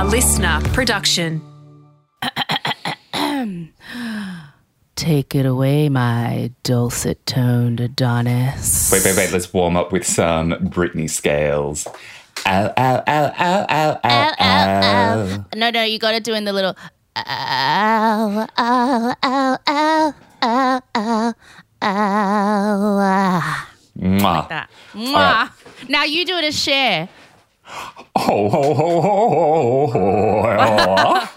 A listener production. Take it away, my dulcet toned Adonis. Wait, wait, wait. Let's warm up with some Britney Scales. Ow, ow, ow, ow, ow, ow, ow. No, no, you got to do in the little. Ow, ow, ow, ow, ow, ow, ow. Mwah. That. Mwah. right. Now you do it as share. Ho, ho, ho, ho, ho, ho.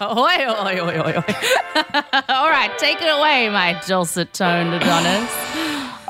Oi, oi, oi, oi, oi. All right, take it away, my dulcet toned Adonis.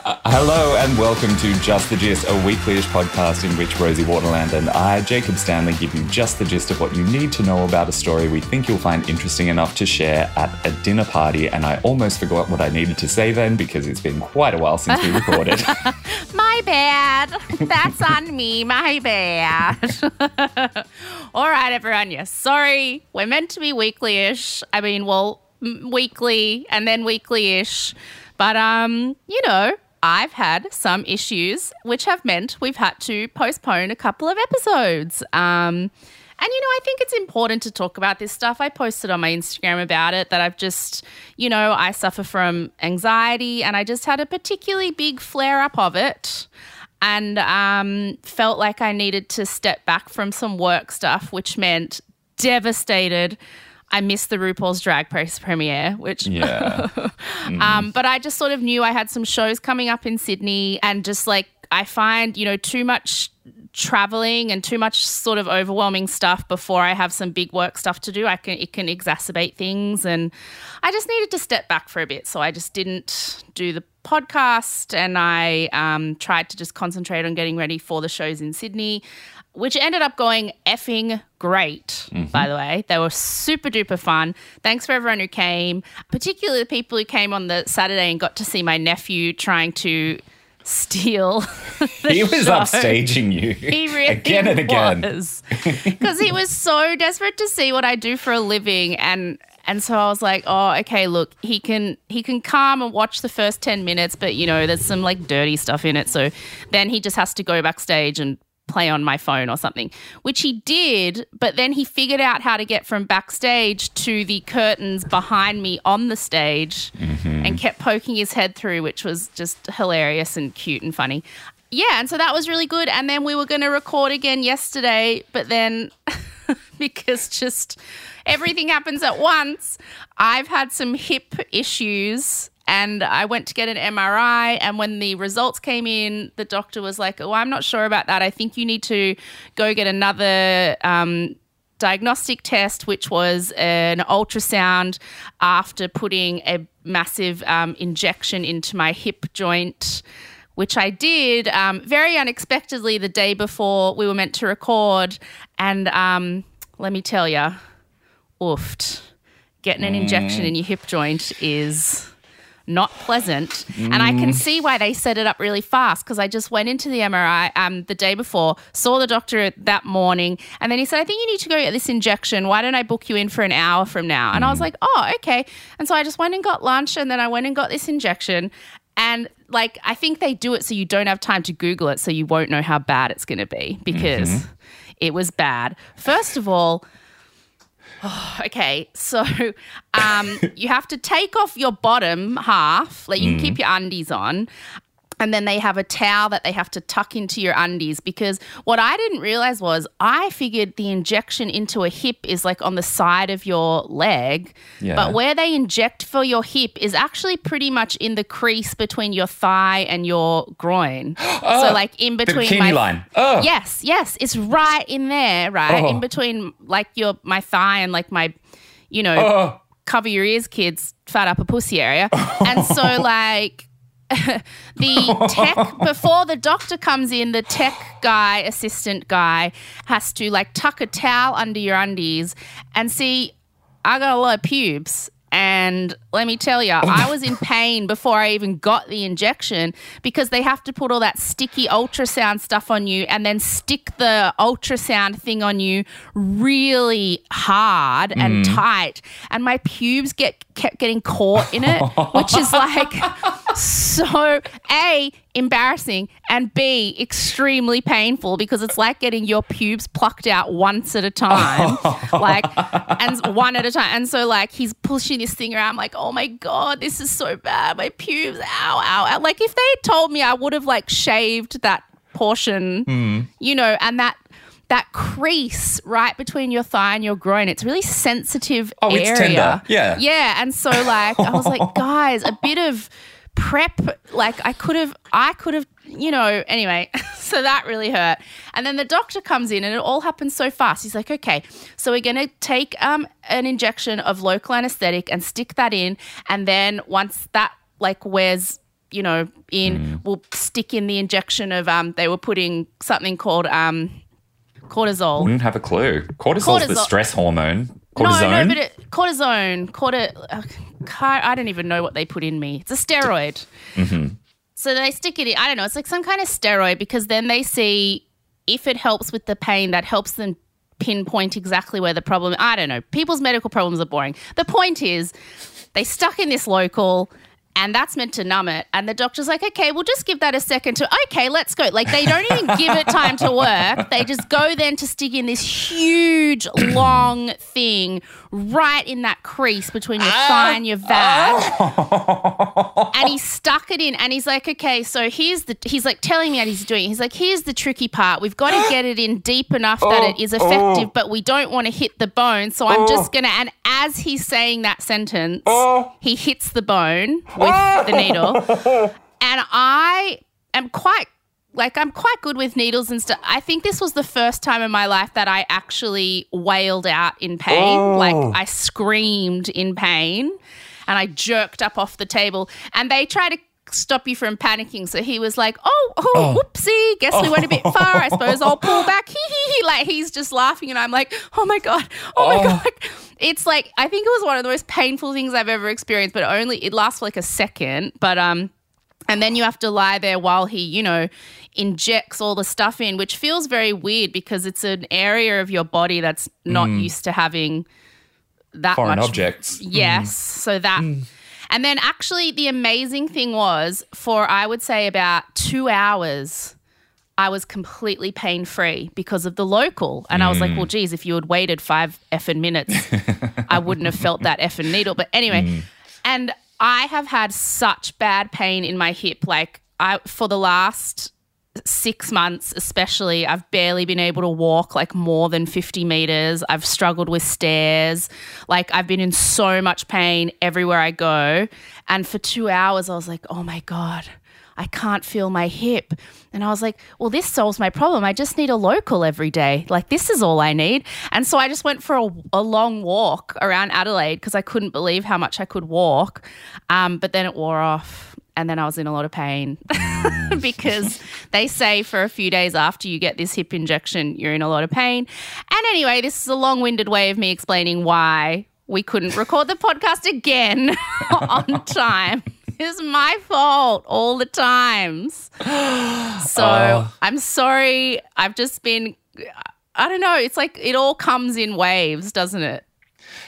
Hello and welcome to Just the Gist, a weekly-ish podcast in which Rosie Waterland and I, Jacob Stanley, give you just the gist of what you need to know about a story we think you'll find interesting enough to share at a dinner party. And I almost forgot what I needed to say then because it's been quite a while since we recorded. My bad. That's on me. My bad. All right, everyone. Yes, sorry. We're meant to be weekly ish. I mean, well, m- weekly and then weekly ish. But, um, you know, I've had some issues which have meant we've had to postpone a couple of episodes. Um, and, you know, I think it's important to talk about this stuff. I posted on my Instagram about it that I've just, you know, I suffer from anxiety and I just had a particularly big flare up of it and um, felt like I needed to step back from some work stuff, which meant devastated. I missed the RuPaul's Drag Race premiere, which yeah. um, but I just sort of knew I had some shows coming up in Sydney, and just like I find, you know, too much traveling and too much sort of overwhelming stuff before I have some big work stuff to do. I can it can exacerbate things, and I just needed to step back for a bit. So I just didn't do the podcast, and I um, tried to just concentrate on getting ready for the shows in Sydney. Which ended up going effing great, by mm-hmm. the way. They were super duper fun. Thanks for everyone who came, particularly the people who came on the Saturday and got to see my nephew trying to steal. he was show. upstaging you He really again and again. Because he was so desperate to see what I do for a living and and so I was like, oh, okay, look, he can he can come and watch the first 10 minutes, but you know, there's some like dirty stuff in it. So then he just has to go backstage and play on my phone or something, which he did, but then he figured out how to get from backstage to the curtains behind me on the stage mm-hmm. and kept poking his head through, which was just hilarious and cute and funny. Yeah, and so that was really good. And then we were going to record again yesterday, but then because just everything happens at once, I've had some hip issues and I went to get an MRI. And when the results came in, the doctor was like, Oh, I'm not sure about that. I think you need to go get another. Um, diagnostic test, which was an ultrasound after putting a massive um, injection into my hip joint, which I did um, very unexpectedly the day before we were meant to record. And um, let me tell you, oofed. Getting an injection in your hip joint is not pleasant. And I can mm. see why they set it up really fast because I just went into the MRI um, the day before, saw the doctor that morning, and then he said, I think you need to go get this injection. Why don't I book you in for an hour from now? And I was mm. like, oh, okay. And so I just went and got lunch and then I went and got this injection. And like, I think they do it so you don't have time to Google it so you won't know how bad it's going to be because mm-hmm. it was bad. First of all, okay, so um, you have to take off your bottom half, like you can keep your undies on. And then they have a towel that they have to tuck into your undies because what I didn't realize was I figured the injection into a hip is like on the side of your leg. Yeah. But where they inject for your hip is actually pretty much in the crease between your thigh and your groin. Oh, so, like in The between bikini my line. Oh, Yes, yes, it's right in there, right Oh. in between like your my thigh and like my, you know, oh. cover your ears, kids, fat upper pussy area, and so like. the tech before the doctor comes in the tech guy assistant guy has to like tuck a towel under your undies and see i got a lot of pubes And let me tell you, oh I was in pain before I even got the injection because they have to put all that sticky ultrasound stuff on you and then stick the ultrasound thing on you really hard and mm. tight. And my pubes get kept getting caught in it, which is like so A, embarrassing, and B, extremely painful because it's like getting your pubes plucked out once at a time. like, and one at a time. And so, like, he's pushing this thing around. I'm like, oh Oh my God, this is so bad. My pubes, ow, ow, ow. Like, if they told me, I would have, like, shaved that portion, mm. you know, and that. That crease right between your thigh and your groin, it's really sensitive Oh, it's area. tender. Yeah. Yeah. And so like I was like, guys, a bit of prep, like I could have I could have, you know, anyway, so that really hurt. And then the doctor comes in and it all happens so fast. He's like, okay, so we're gonna take um an injection of local anesthetic and stick that in, and then once that like wears you know, in we'll stick in the injection of um they were putting something called um cortisol. Wouldn't have a clue. Cortisol's the stress hormone. Cortisone. No, no, but it, cortisone, corti- uh, I don't even know what they put in me. It's a steroid. So they stick it in. I don't know. It's like some kind of steroid because then they see if it helps with the pain, that helps them pinpoint exactly where the problem. I don't know. People's medical problems are boring. The point is, they stuck in this local. And that's meant to numb it. And the doctor's like, okay, we'll just give that a second to, okay, let's go. Like, they don't even give it time to work. They just go then to stick in this huge, long thing right in that crease between your ah. thigh and your vag oh. and he stuck it in and he's like okay so here's the he's like telling me what he's doing he's like here's the tricky part. We've got to get it in deep enough that it oh. is effective oh. but we don't want to hit the bone. So i'm just gonna and as he's saying that sentence he hits the bone with the needle. And i am quite like I'm quite good with needles and stuff. I think this was the first time in my life that I actually wailed out in pain. Like I screamed in pain and I jerked up off the table and they try to stop you from panicking. So he was like, "Oh, oh, whoopsie, guess we went a bit far. I suppose I'll pull back." Hee hee hee. Like he's just laughing and I'm like, "Oh my god. Oh my god." It's like I think it was one of the most painful things I've ever experienced, but only it lasts for like a second, but um and then you have to lie there while he, you know, injects all the stuff in, which feels very weird because it's an area of your body that's not mm. used to having that Foreign much objects. Yes. Mm. So that. Mm. And then actually, the amazing thing was for, I would say, about two hours, I was completely pain free because of the local. And I was like, well, geez, if you had waited five effing minutes, I wouldn't have felt that effing needle. But anyway, and I have had such bad pain in my hip. Like, I, for the last six months, especially, I've barely been able to walk like more than 50 meters. I've struggled with stairs. Like, I've been in so much pain everywhere I go. And for two hours, I was like, oh my God, I can't feel my hip. And I was like, well, this solves my problem. I just need a local every day. Like, this is all I need. And so I just went for a, a long walk around Adelaide because I couldn't believe how much I could walk. Um, but then it wore off. And then I was in a lot of pain because they say for a few days after you get this hip injection, you're in a lot of pain. And anyway, this is a long winded way of me explaining why we couldn't record the podcast again on time. It's my fault all the times. So I'm sorry. I've just been, I don't know. It's like it all comes in waves, doesn't it?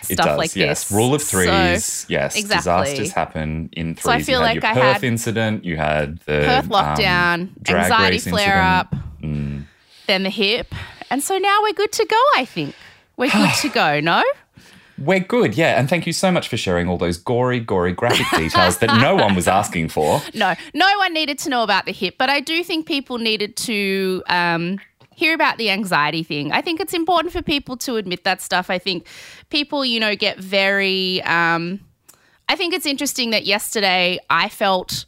It Stuff does, like yes. this. Rule of So- threes, yes. exactly. Disasters happen in threes. So I feel you had like I Perth had incident, you had the Perth um, lockdown, drag anxiety flare incident. up, then the hip. And so now we're good to go, I think. We're good to go, no? We're good, yeah. And thank you so much for sharing all those gory, gory graphic details that no one was asking for. No, no one needed to know about the hip, but I do think people needed to um, hear about the anxiety thing. I think it's important for people to admit that stuff. I think people, you know, get very. Um, I think it's interesting that yesterday I felt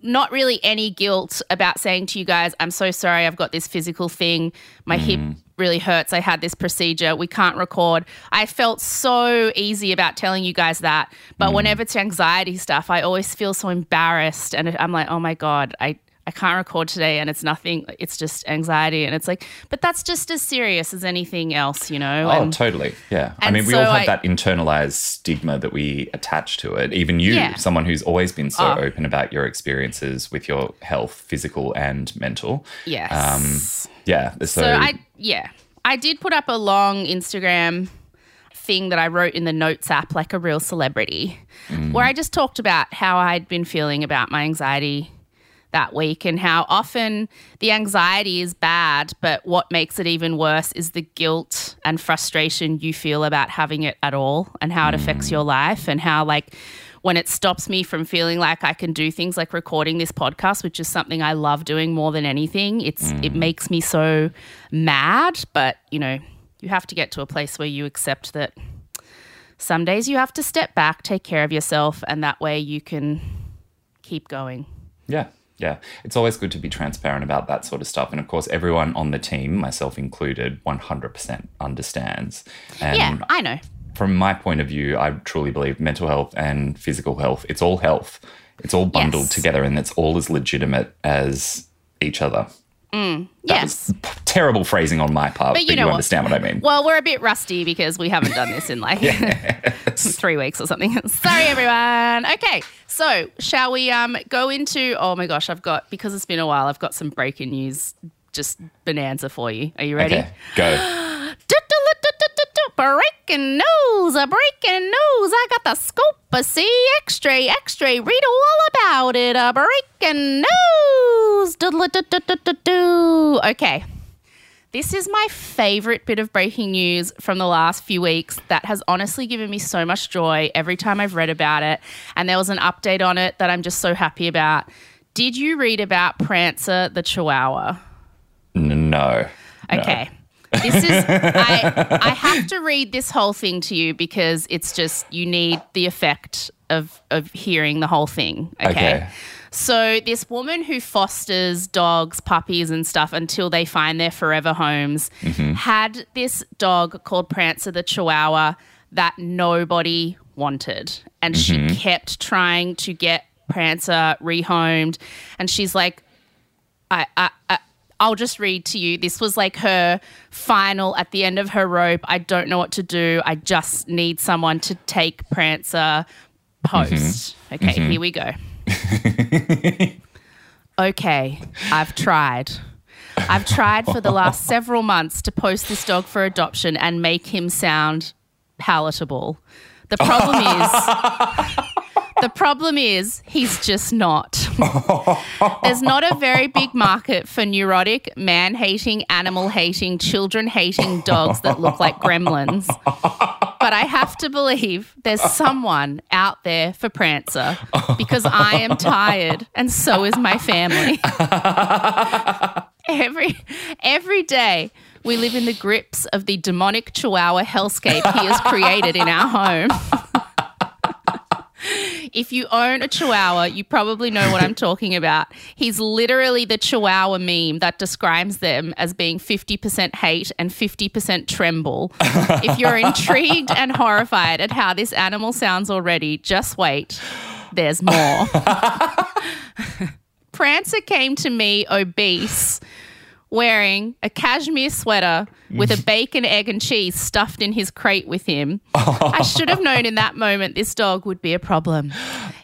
not really any guilt about saying to you guys, I'm so sorry, I've got this physical thing. My hip really hurts. I had this procedure. We can't record. I felt so easy about telling you guys that. But mm. whenever it's anxiety stuff, I always feel so embarrassed. And I'm like, oh my God, I. I can't record today and it's nothing, it's just anxiety. And it's like, but that's just as serious as anything else, you know? Oh, and totally. Yeah. I mean, we so all have I- that internalized stigma that we attach to it. Even you, Yeah. someone who's always been so Oh. open about your experiences with your health, physical and mental. yes. Um, yeah. So, So I yeah, I did put up a long Instagram. thing that I wrote in the notes app like a real celebrity, mm. where I just talked about how I'd been feeling about my anxiety that week and how often the anxiety is bad, but what makes it even worse is the guilt and frustration you feel about having it at all and how it affects your life and how, like, when it stops me from feeling like I can do things like recording this podcast, which is something I love doing more than anything, it's it mm. makes me so mad. But you know, you have to get to a place where you accept that some days you have to step back, take care of yourself, and that way you can keep going. Yeah. Yeah. It's always good to be transparent about that sort of stuff. And of course, everyone on the team, myself included, 100% understands. And yeah, I know. from my point of view, I truly believe mental health and physical health, it's all health. It's all bundled Yes. together and it's all as legitimate as each other. That yes. terrible phrasing on my part, but, you you, know what? understand what I mean. Well, we're a bit rusty because we haven't done this in like three weeks or something. Sorry, everyone. Okay, so shall we um go into? Oh my gosh, I've got because it's been a while. I've got some breaking news, just bonanza for you. Are you ready? Okay, go. Breaking news, a breaking news. I got the scoop. A X-ray, X-ray. Read all about it. A breaking news. Okay. This is my favorite bit of breaking news from the last few weeks that has honestly given me so much joy every time I've read about it. And there was an update on it that I'm just so happy about. Did you read about Prancer the Chihuahua? No. No. This is I I have to read this whole thing to you because it's just you need the effect of of hearing the whole thing. Okay. Okay. So this woman who fosters dogs, puppies and stuff until they find their forever homes mm-hmm. had this dog called Prancer the Chihuahua that nobody wanted. And she mm-hmm. kept trying to get Prancer rehomed and she's like I, I, I I'll just read to you. This was like her final at the end of her rope. I don't know what to do. I just need someone to take Prancer post. Mm-hmm. Okay, mm-hmm. here we go. okay, I've tried. I've tried for the last several months to post this dog for adoption and make him sound palatable. The problem is the problem is he's just not. There's not a very big market for neurotic, man hating, animal hating, children hating dogs that look like gremlins. But I have to believe there's someone out there for Prancer because I am tired and so is my family. every every day we live in the grips of the demonic chihuahua hellscape he has created in our home. If you own a chihuahua, you probably know what I'm talking about. He's literally the chihuahua meme that describes them as being 50% hate and 50% tremble. if you're intrigued and horrified at how this animal sounds already, just wait. There's more. Prancer came to me obese, wearing a cashmere sweater with a mm. bacon, egg, and cheese stuffed in his crate with him. I should have known in that moment this dog would be a problem.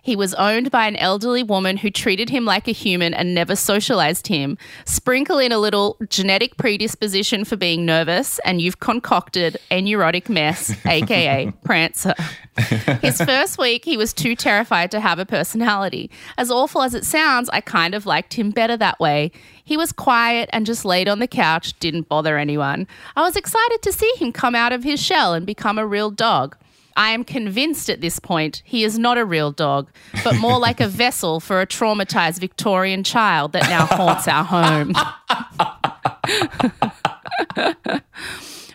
He was owned by an elderly woman who treated him like a human and never socialized him. Sprinkle in a little genetic predisposition for being nervous, and you've concocted a neurotic mess, aka Prancer. His first week, he was too terrified to have a personality. As awful as it sounds, I kind of liked him better that way. He was quiet and just laid on the couch, didn't bother anyone. I was excited to see him come out of his shell and become a real dog. I am convinced at this point he is not a real dog, but more like a vessel for a traumatized Victorian child that now haunts our home.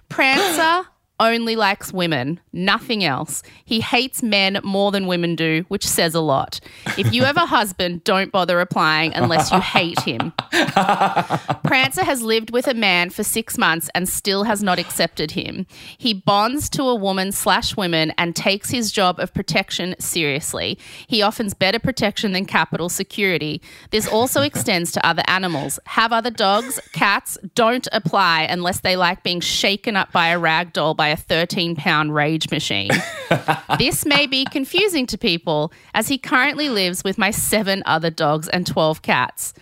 Prancer only likes women, nothing else. He hates men more than women do, which says a lot. If you have a husband, don't bother replying unless you hate him. Prancer has lived with a man for six months and still has not accepted him. He bonds to a woman slash women and takes his job of protection seriously. He offers better protection than Capitol security. This also extends to other animals. Have other dogs, cats, don't apply unless they like being shaken up by a rag doll by a 13 pound rage machine. this may be confusing to people as he currently lives with my seven other dogs and 12 cats.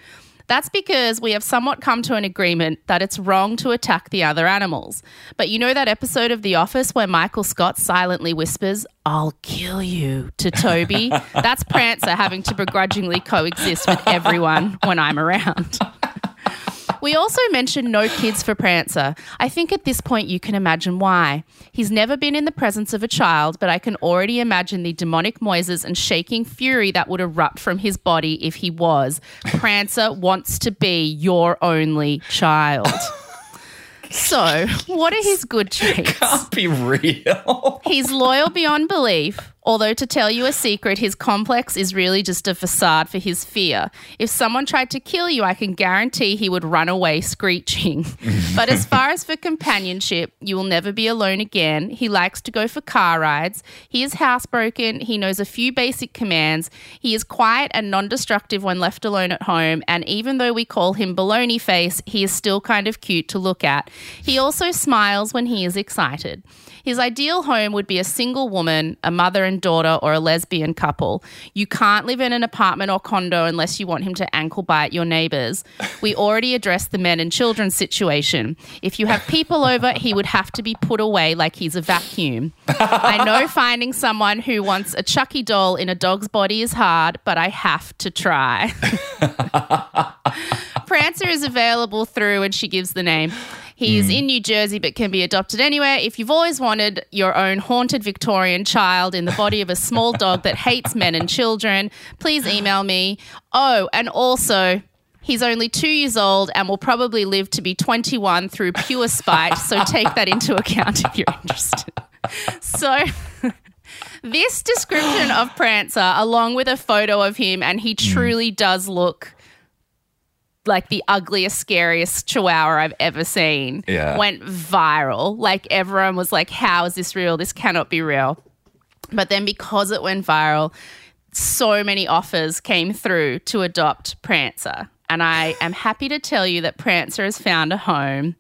That's because we have somewhat come to an agreement that it's wrong to attack the other animals. But you know that episode of The Office where Michael Scott silently whispers, I'll kill you to Toby? That's Prancer having to begrudgingly coexist with everyone when I'm around. We also mentioned no kids for Prancer. I think at this point you can imagine why. He's never been in the presence of a child, but I can already imagine the demonic noises and shaking fury that would erupt from his body if he was. Prancer wants to be your only child. So, what are his good traits? Can't be real. He's loyal beyond belief, although to tell you a secret, his complex is really just a facade for his fear. If someone tried to kill you, I can guarantee he would run away screeching. but as far as for companionship, you will never be alone again. He likes to go for car rides. He is housebroken. He knows a few basic commands. He is quiet and non destructive when left alone at home. And even though we call him baloney face, he is still kind of cute to look at. He also smiles when he is excited. His ideal home would be a single woman, a mother and daughter, or a lesbian couple. You can't live in an apartment or condo unless you want him to ankle bite your neighbors. We already addressed the men and children situation. If you have people over, he would have to be put away like he's a vacuum. I know finding someone who wants a Chucky doll in a dog's body is hard, but I have to try. Prancer is available through, and she gives the name. He is mm. in New Jersey but can be adopted anywhere. If you've always wanted your own haunted Victorian child in the body of a small dog that hates men and children, please email me. Oh, and also, he's only two years old and will probably live to be 21 through pure spite, so take that into account if you're interested. So. This description of Prancer, along with a photo of him, and he mm. truly does look like the ugliest, scariest chihuahua I've ever seen, Yeah. went viral. Like everyone was like, How is this real? This cannot be real. But then because it went viral, so many offers came through to adopt Prancer. And I am happy to tell you that Prancer has found a home.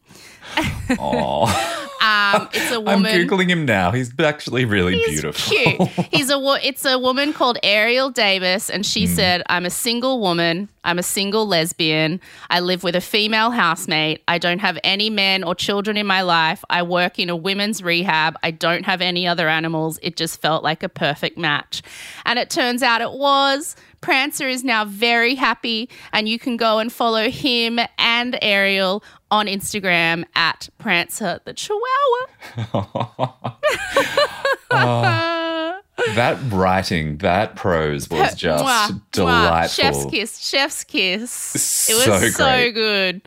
Oh, Um, it's a I'm googling him now. He's actually really He's beautiful. cute. He's a wo- it's a woman called Ariel Davis, and she said, "I'm a single woman. I'm a single lesbian. I live with a female housemate. I don't have any men or children in my life. I work in a women's rehab. I don't have any other animals. It just felt like a perfect match." And it turns out it was. Prancer is now very happy, and you can go and follow him and Ariel on Instagram at Prancer the Chihuahua. Oh. That writing, that prose was just Mwah, mwah. delightful. Chef's kiss, chef's kiss. It So was so great. good.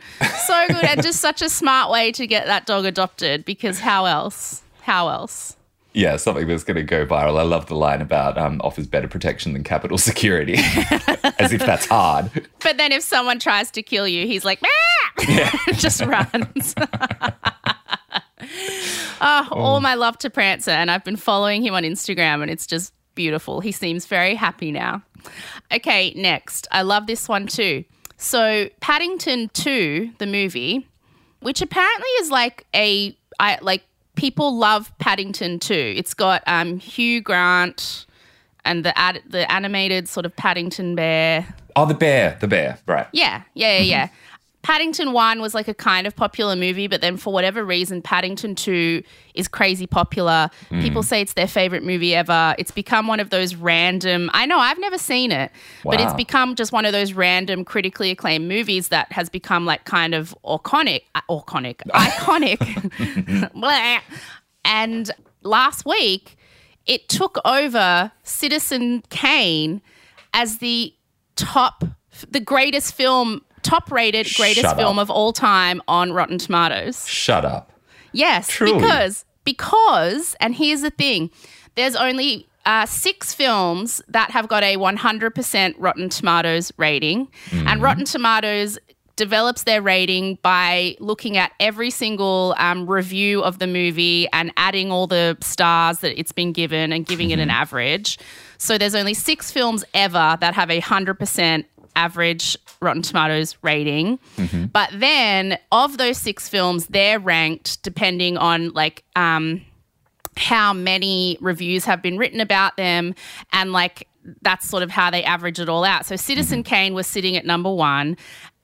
So good. and just such a smart way to get that dog adopted because how else? How else? Yeah, something that's going to go viral. I love the line about um, offers better protection than Capitol security, as if that's hard. But then if someone tries to kill you, he's like, "Meow!" just runs. oh, all my love to Prancer. And I've been following him on Instagram and it's just beautiful. He seems very happy now. Okay, next. I love this one too. So, Paddington 2, the movie, which apparently is like a I like people love Paddington too. It's got um Hugh Grant and the ad, the animated sort of Paddington bear. Oh, the bear, the bear, right? Yeah, yeah, yeah, yeah. Paddington 1 was like a kind of popular movie, but then for whatever reason, Paddington 2 is crazy popular. Hmm. People say it's their favorite movie ever. It's become one of those random, I know, I've never seen it, but it's become just one of those random critically acclaimed movies that has become like kind of iconic, iconic, iconic. And last week, it took over Citizen Kane as the top, the greatest film, top rated greatest film of all time on Rotten Tomatoes. Shut up. Yes, Truly. because because and here's the thing, there's only uh, six films that have got a 100% Rotten Tomatoes rating, and Rotten Tomatoes develops their rating by looking at every single um, review of the movie and adding all the stars that it's been given and giving it an average. So there's only six films ever that have a 100% average Rotten Tomatoes rating. Mm-hmm. But then of those six films, they're ranked depending on like um, how many reviews have been written about them and like that's sort of how they average it all out. So Citizen mm-hmm. Kane was sitting at number one.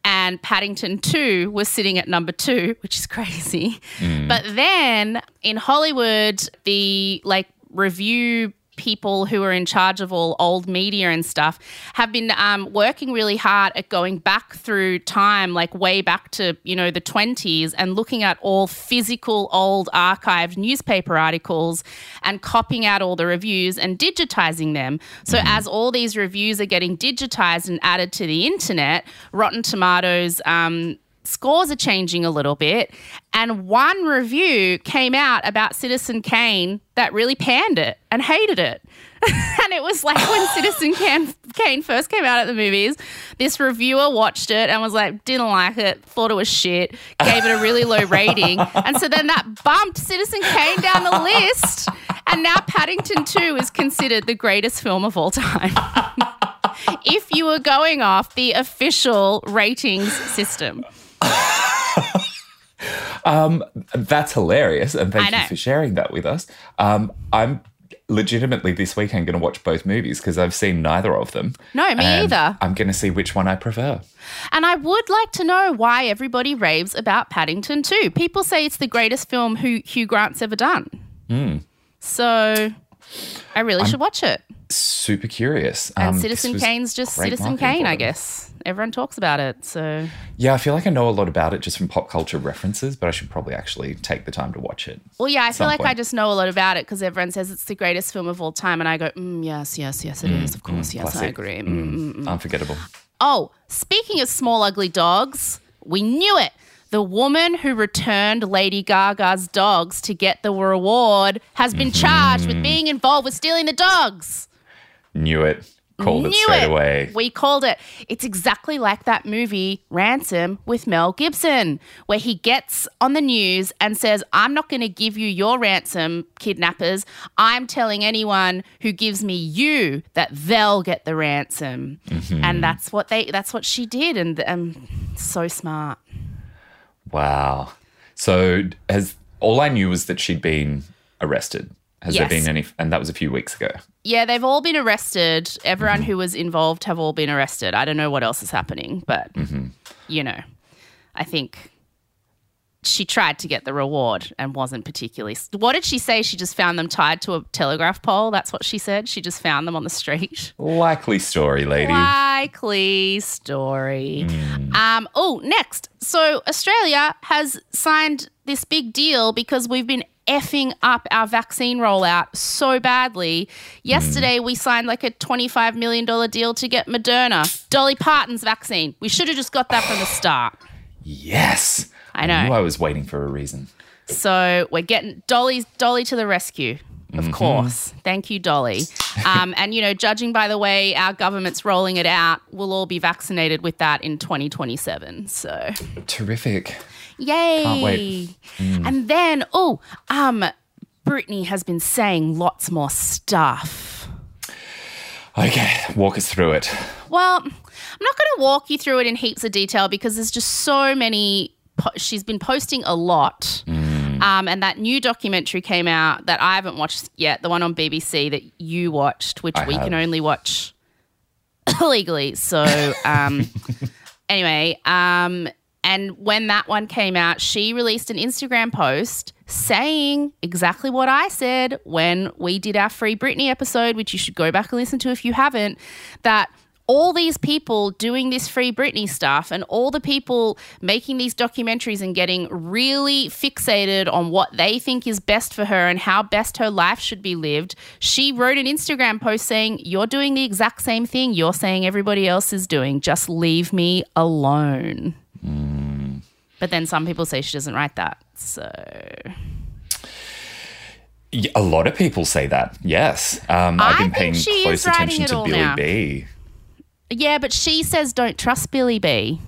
and Paddington 2 was sitting at number 2, which is crazy. Mm. But then in Hollywood, the like review people who are in charge of all old media and stuff have been um, working really hard at going back through time, like way back to, you know, the 20s and looking at all physical old archived newspaper articles and copying out all the reviews and digitizing them. So as all these reviews are getting digitized and added to the internet, Rotten Tomatoes, um, scores are changing a little bit. And one review came out about Citizen Kane that really panned it and hated it. and it was like when Citizen Kane, Kane first came out at the movies, this reviewer watched it and was like, didn't like it, thought it was shit, gave it a really low rating. And so then that bumped Citizen Kane down the list. And now Paddington 2 is considered the greatest film of all time. if you were going off the official ratings system. That's hilarious, and thank you for sharing that with us. Um, I'm legitimately this weekend going to watch both movies because I've seen neither of them. No, me either. I'm going to see which one I prefer. And I would like to know why everybody raves about Paddington 2. People say it's the greatest film Hugh, Hugh Grant's ever done. Hmm. So I really should watch it. Super curious. And Um, this Citizen Kane's just Citizen Kane, I guess. Everyone talks about it. So Yeah, I feel like I know a lot about it just from pop culture references, but I should probably actually take the time to watch it. Well, yeah, I feel like I just know a lot about it because everyone says it's the greatest film of all time, and I go, mm, yes, yes, yes, it is. Of course, yes, I Classic. agree. Mm, mm. Unforgettable. Oh, speaking of small ugly dogs, we knew it. The woman who returned Lady Gaga's dogs to get the reward has been charged with being involved with stealing the dogs. Knew it. Called it straight it. away. We called it. It's exactly like that movie Ransom with Mel Gibson, where he gets on the news and says, "I'm not going to give you your ransom, kidnappers. I'm telling anyone who gives me you that they'll get the ransom." Mm-hmm. And that's what they. That's what she did, and um, so smart. Wow. So has all I knew was that she'd been arrested. Has there been any? And that was a few weeks ago. Yeah, they've all been arrested. Mm-hmm. Everyone who was involved have all been arrested. I don't know what else is happening, but Mm-hmm. you know, I think she tried to get the reward and wasn't particularly. What did she say? She just found them tied to a telegraph pole. That's what she said. She just found them on the street. Likely story, lady. Likely story. Hmm. Um, oh, next. So Australia has signed this big deal because we've been effing up our vaccine rollout so badly. Yesterday we signed like a $25 million deal to get Moderna, Dolly Parton's vaccine. We should have just got that from the start. Yes. I know. knew I was waiting for a reason. So we're getting Dolly's Dolly to the rescue. Of Mm-hmm. course. Thank you, Dolly. Um, and, you know, judging by the way our government's rolling it out, we'll all be vaccinated with that in 2027. So, Terrific. yay. Can't wait. Mm. And then, oh, um, Britney has been saying lots more stuff. Okay, walk us through it. Well, I'm not going to walk you through it in heaps of detail because there's just so many. Po- she's been posting a lot. Um, and that new documentary came out that I haven't watched yet, the one on BBC that you watched, which I we can only watch legally. So, um, anyway, um, and when that one came out, she released an Instagram post saying exactly what I said when we did our Free Britney episode, which you should go back and listen to if you haven't, that all these people doing this Free Britney stuff and all the people making these documentaries and getting really fixated on what they think is best for her and how best her life should be lived, she wrote an Instagram post saying, You're doing the exact same thing you're saying everybody else is doing. Just leave me alone. But then some people say she doesn't write that. So A lot of people say that. Yes, um, I've been paying close attention to Billy now. B. yeah, but she says don't trust Billy B.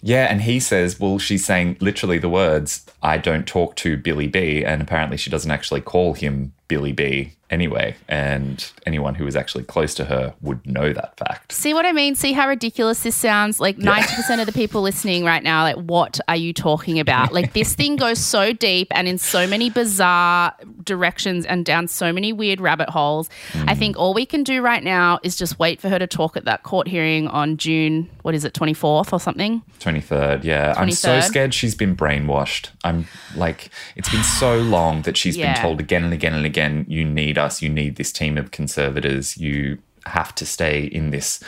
Yeah, and he says, well, she's saying literally the words, "I don't talk to Billy B," and apparently she doesn't actually call him Billy B. anyway. And anyone who was actually close to her would know that fact. See what I mean? See how ridiculous this sounds? Like 90% of the people listening right now, like, what are you talking about? Like, this thing goes so deep and in so many bizarre directions and down so many weird rabbit holes. I mm. think all we can do right now is just wait for her to talk at that court hearing on June, what is it, 24th or something? 23rd, yeah. I'm so scared she's been brainwashed. I'm like, it's been so long that she's Yeah. been told again and again and again, you need us, you need this team of conservators, you have to stay in this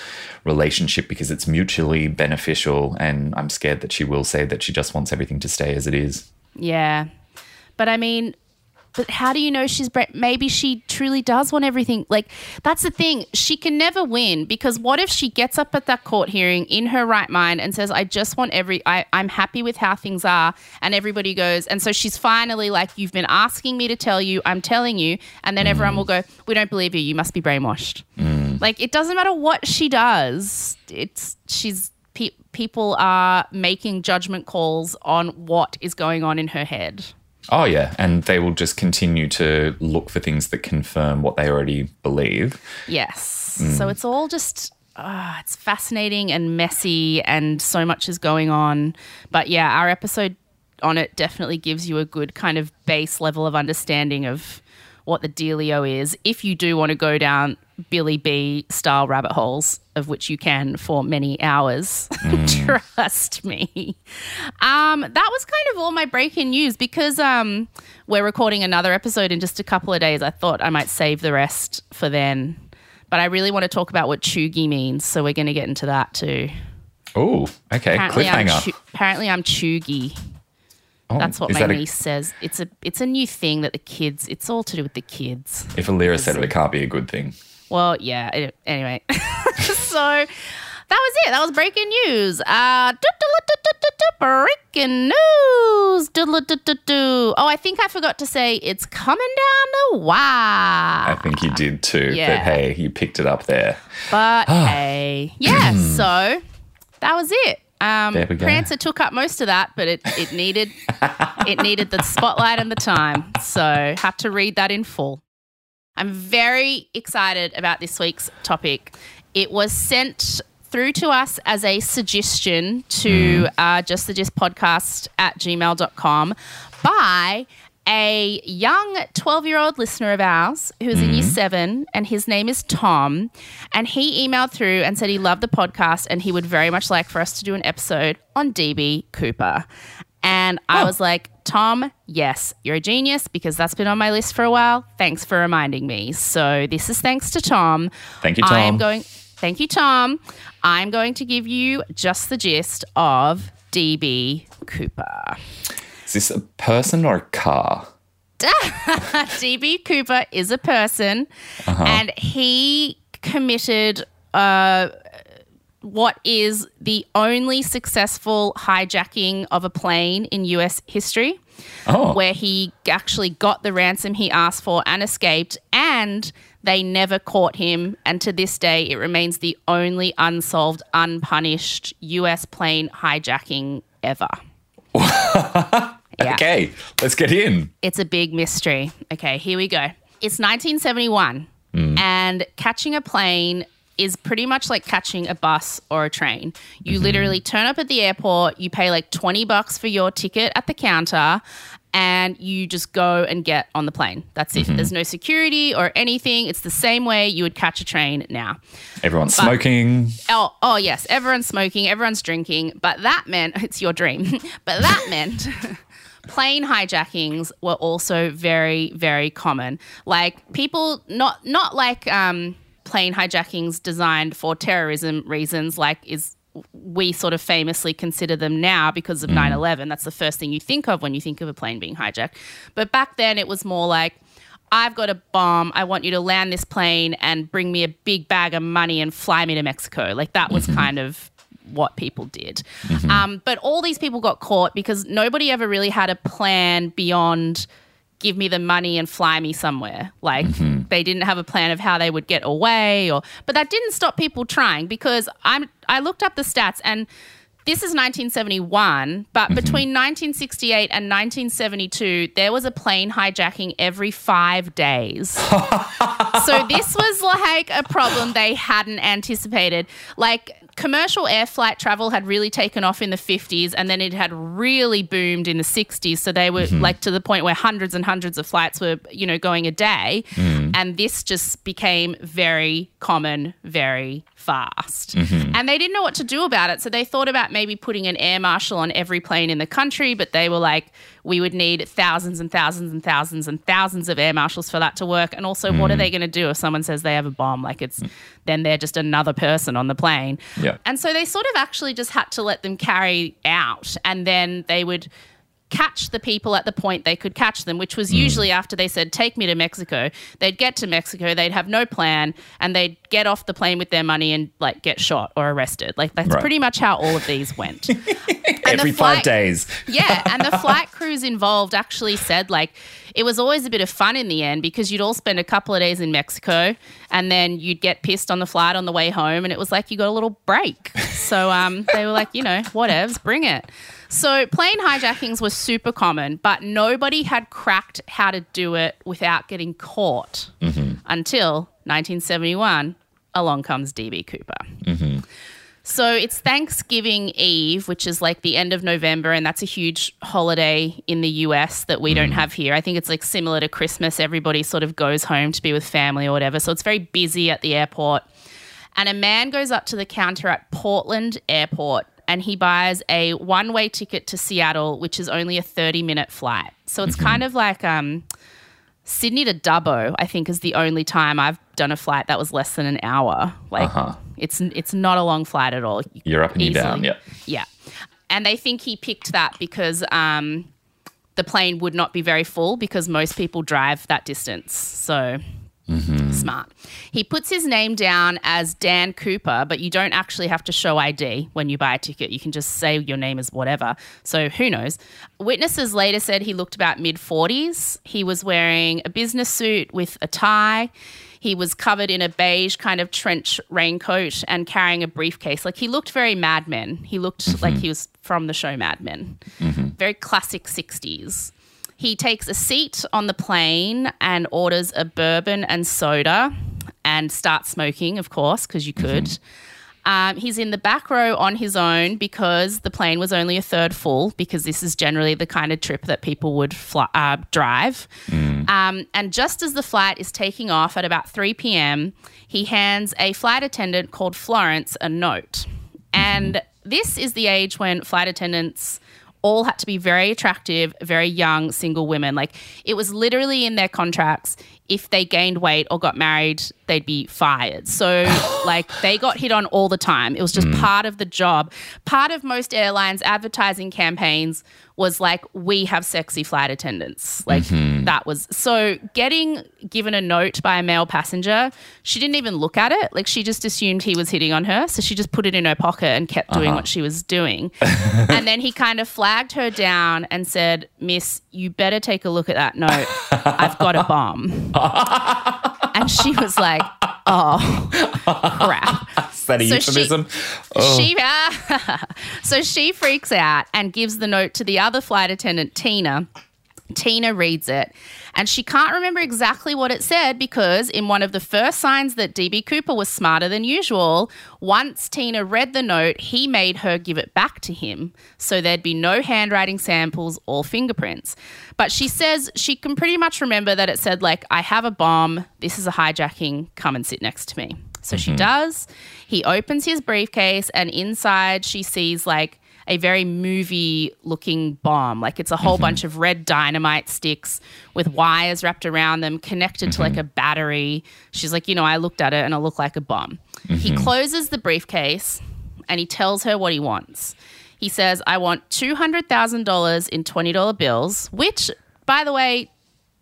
relationship because it's mutually beneficial. And I'm scared that she will say that she just wants everything to stay as it is. Yeah. But I mean, but how do you know she's bre- maybe she truly does want everything? Like that's the thing. She can never win because what if she gets up at that court hearing in her right mind and says, "I just want every I I'm happy with how things are." And everybody goes, and so she's finally like, "You've been asking me to tell you, I'm telling you." And then everyone will go, "We don't believe you. You must be brainwashed." Mm. Like it doesn't matter what she does. It's she's pe- people are making judgment calls on what is going on in her head. Oh, yeah. And they will just continue to look for things that confirm what they already believe. Yes. So it's all just ah, it's fascinating and messy and so much is going on. But yeah, our episode on it definitely gives you a good kind of base level of understanding of what the dealio is if you do want to go down Billy B style rabbit holes, of which you can for many hours. Trust me. Um, that was kind of all my breaking news because um, we're recording another episode in just a couple of days. I thought I might save the rest for then. But I really want to talk about what chuggy means, so we're going to get into that too. Oh, okay. Apparently, I'm, Cliffhanger. chu- apparently I'm chuggy. Oh, That's what my that a- niece says. It's a it's a new thing that the kids. It's all to do with the kids. if Alira said it, it can't be a good thing. Well, yeah. it- Anyway, so that was it. That was breaking news. Uh, breaking news. Oh, I think I forgot to say it's coming down the wire. I think you did too. Yeah. But hey, you picked it up there. But hey, yeah. so that was it. Um, There we go. Prancer took up most of that, but it, it needed it needed the spotlight and the time, so had to read that in full. I'm very excited about this week's topic. It was sent through to us as a suggestion to uh, just the gist podcast at gmail.com by a young 12 year old listener of ours who's in year seven, and his name is Tom. And he emailed through and said he loved the podcast and he would very much like for us to do an episode on DB Cooper. And I Oh. was like, Tom, yes, you're a genius because that's been on my list for a while. Thanks for reminding me. So this is thanks to Tom. Thank you, Tom. I am going. Thank you, Tom. I'm going to give you just the gist of DB Cooper. Is this a person or a car? DB Cooper is a person, Uh-huh. and he committed uh, what is the only successful hijacking of a plane in US history. Oh, where he actually got the ransom he asked for and escaped, and they never caught him. And to this day, it remains the only unsolved, unpunished US plane hijacking ever. yeah. okay. Let's get in. It's a big mystery. Okay, here we go. It's 1971, hmm. and catching a plane is pretty much like catching a bus or a train. You literally turn up at the airport, you pay like 20 bucks for your ticket at the counter, and you just go and get on the plane. That's it. There's no security or anything. It's the same way you would catch a train now. Everyone's smoking. Oh, oh yes, everyone's smoking, everyone's drinking, but that meant it's your dream. but that meant plane hijackings were also very very common. Like people not not like um plane hijackings designed for terrorism reasons like is we sort of famously consider them now because of mm. 9/11. That's the first thing you think of when you think of a plane being hijacked. But back then it was more like I've got a bomb. I want you to land this plane and bring me a big bag of money and fly me to Mexico. Like that was mm-hmm. kind of what people did. Mm-hmm. Um, but all these people got caught because nobody ever really had a plan beyond give me the money and fly me somewhere. Like mm-hmm. they didn't have a plan of how they would get away or but that didn't stop people trying because I'm I looked up the stats and this is 1971, but mm-hmm. between 1968 and 1972, there was a plane hijacking every five days. so this was like a problem they hadn't anticipated. Like commercial air flight travel had really taken off in the 50s and then it had really boomed in the 60s. So they were mm-hmm. like to the point where hundreds and hundreds of flights were, you know, going a day. Mm-hmm. And this just became very common very fast. Mm-hmm. And they didn't know what to do about it. So they thought about maybe putting an air marshal on every plane in the country, but they were like, we would need thousands and thousands and thousands and thousands of air marshals for that to work. And also, what are mm. they going to do if someone says they have a bomb? Like it's then they're just another person on the plane. Yeah. And so they sort of actually just had to let them carry out, and then they would catch the people at the point they could catch them, which was hmm. usually after they said, Take me to Mexico. They'd get to Mexico, they'd have no plan, and they'd get off the plane with their money and like get shot or arrested. Like that's Right. pretty much how all of these went. And the Every flight- five days. yeah, and the flight crews involved actually said like it was always a bit of fun in the end because you'd all spend a couple of days in Mexico and then you'd get pissed on the flight on the way home and it was like you got a little break. So um, they were like, you know, whatevs, bring it. So plane hijackings were super common, but nobody had cracked how to do it without getting caught until 1971. Along comes DB Cooper. So it's Thanksgiving Eve, which is like the end of November, and that's a huge holiday in the US that we don't have here. I think it's like similar to Christmas. Everybody sort of goes home to be with family or whatever. So it's very busy at the airport. And a man goes up to the counter at Portland Airport and he buys a one way ticket to Seattle, which is only a 30 minute flight. So it's kind of like um, Sydney to Dubbo, I think, is the only time I've done a flight that was less than an hour. Like, Uh-huh. It's it's not a long flight at all. You're up and you're down. Yeah. Yeah. And they think he picked that because um, the plane would not be very full because most people drive that distance. So smart. He puts his name down as Dan Cooper, but you don't actually have to show ID when you buy a ticket. You can just say your name is whatever. So who knows? Witnesses later said he looked about mid 40s. He was wearing a business suit with a tie. He was covered in a beige kind of trench raincoat and carrying a briefcase. Like he looked very Mad Men. He looked mm-hmm. like he was from the show Mad Men. Mm-hmm. Very classic 60s. He takes a seat on the plane and orders a bourbon and soda and starts smoking, of course, because you could. Mm-hmm. Um, he's in the back row on his own because the plane was only a third full, because this is generally the kind of trip that people would fly, uh, drive. Um, and just as the flight is taking off at about 3 p.m., he hands a flight attendant called Florence a note. And this is the age when flight attendants all had to be very attractive, very young single women. Like it was literally in their contracts. If they gained weight or got married, they'd be fired. So, like, they got hit on all the time. It was just hmm. part of the job. Part of most airlines' advertising campaigns was like, we have sexy flight attendants. Like, mm-hmm. that was so getting given a note by a male passenger, she didn't even look at it. Like, she just assumed he was hitting on her. So she just put it in her pocket and kept doing what uh-huh. she was doing. and then he kind of flagged her down and said, Miss, you better take a look at that note. I've got a bomb. and she was like, oh, crap. That a So she- euphemism? Oh. She, so she freaks out and gives the note to the other flight attendant, Tina. Tina reads it and she can't remember exactly what it said because, in one of the first signs that DB Cooper was smarter than usual, once Tina read the note, he made her give it back to him. So there'd be no handwriting samples or fingerprints. But she says she can pretty much remember that it said, like, I have a bomb. This is a hijacking. Come and sit next to me. So she mm-hmm. does. He opens his briefcase, and inside she sees like a very movie looking bomb. Like it's a whole mm-hmm. bunch of red dynamite sticks with wires wrapped around them, connected to like mm-hmm. a battery. She's like, you know, I looked at it and it looked like a bomb. He closes the briefcase and he tells her what he wants. He says, I want $200,000 in $20 bills, which, by the way,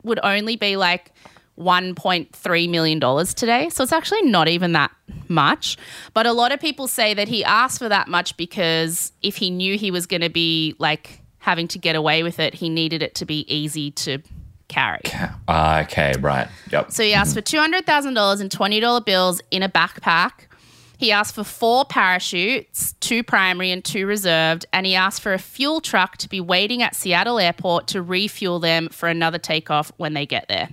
would only be like $1.3 million today. So it's actually not even that much. But a lot of people say that he asked for that much because if he knew he was going to be like having to get away with it, he needed it to be easy to carry. Ah, okay, right. Yep. So he asked for $200,000 in $20 bills in a backpack. He asked for four parachutes, two primary and two reserved, and he asked for a fuel truck to be waiting at Seattle Airport to refuel them for another takeoff when they get there.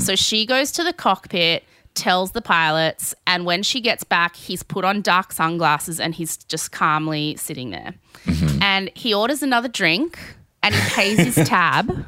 Mm. So she goes to the cockpit, tells the pilots, and when she gets back, he's put on dark sunglasses and he's just calmly sitting there. Mm-hmm. And he orders another drink and he pays his tab.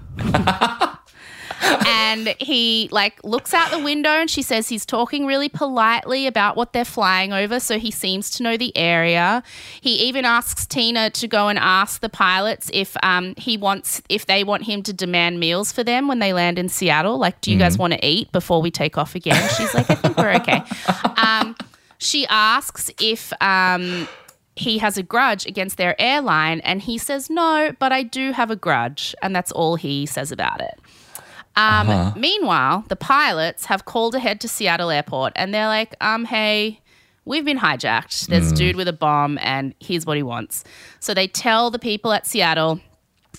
And he like looks out the window and she says he's talking really politely about what they're flying over so he seems to know the area. He even asks tina to go and ask the pilots if um, he wants if they want him to demand meals for them when they land in seattle. Like do you guys want to eat before we take off again? She's like i think we're okay. Um, she asks if um, he has a grudge against their airline and he says no but i do have a grudge and that's all he says about it um, Meanwhile, the pilots have called ahead to Seattle Airport and they're like, um, hey, we've been hijacked. There's a dude with a bomb and here's what he wants. So they tell the people at Seattle,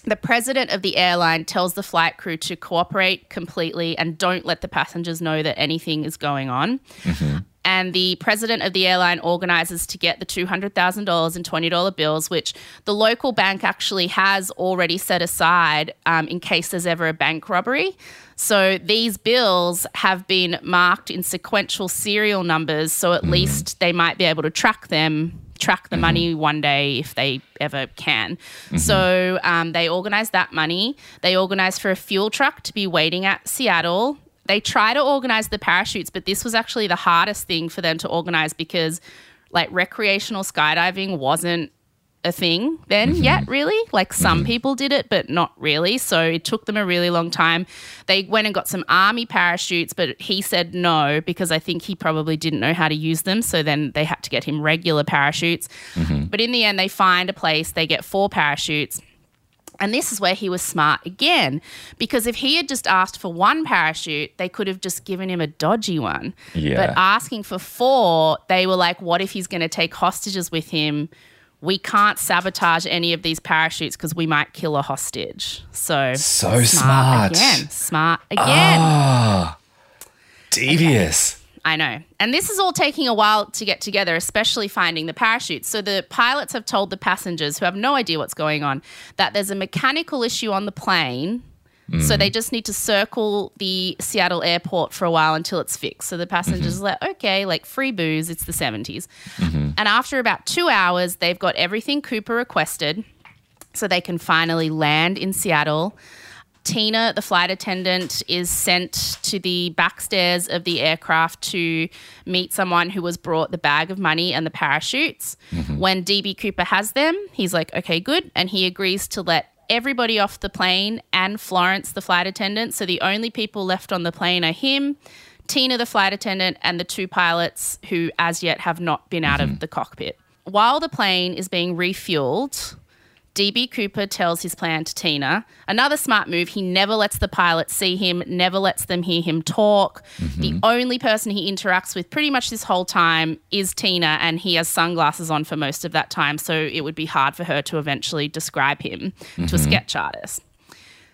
the president of the airline tells the flight crew to cooperate completely and don't let the passengers know that anything is going on. And the president of the airline organizes to get the $200,000 in $20 bills, which the local bank actually has already set aside um, in case there's ever a bank robbery. So these bills have been marked in sequential serial numbers, so at least they might be able to track them, track the money one day if they ever can. So um, they organize that money. They organize for a fuel truck to be waiting at Seattle they try to organize the parachutes, but this was actually the hardest thing for them to organize because like recreational skydiving wasn't a thing then mm-hmm. yet really. Like some mm-hmm. people did it but not really. So it took them a really long time. They went and got some army parachutes but he said no because i think he probably didn't know how to use them. So then they had to get him regular parachutes. Mm-hmm. But in the end they find a place they get four parachutes and this is where he was smart again, because if he had just asked for one parachute, they could have just given him a dodgy one. Yeah. But asking for four, they were like, what if he's going to take hostages with him? We can't sabotage any of these parachutes because we might kill a hostage. So, So smart. again. Smart again. Ah, devious. I know. And this is all taking a while to get together, especially finding the parachutes. So the pilots have told the passengers who have no idea what's going on that there's a mechanical issue on the plane. So mm. they just need to circle the Seattle airport for a while until it's fixed. So the passengers mm-hmm. are like, okay, like free booze, it's the 70s. Mm-hmm. And after about two hours, they've got everything Cooper requested. So they can finally land in Seattle. Tina, the flight attendant, is sent to the backstairs of the aircraft to meet someone who was brought the bag of money and the parachutes. Mm-hmm. When DB Cooper has them, he's like, okay, good. And he agrees to let everybody off the plane and Florence, the flight attendant. So the only people left on the plane are him, Tina, the flight attendant, and the two pilots who, as yet, have not been out of mm-hmm. the cockpit. While the plane is being refueled, DB Cooper tells his plan to Tina. Another smart move, he never lets the pilots see him, never lets them hear him talk. The mm-hmm. only person he interacts with pretty much this whole time is Tina, and he has sunglasses on for most of that time, so it would be hard for her to eventually describe him to a mm-hmm. sketch artist.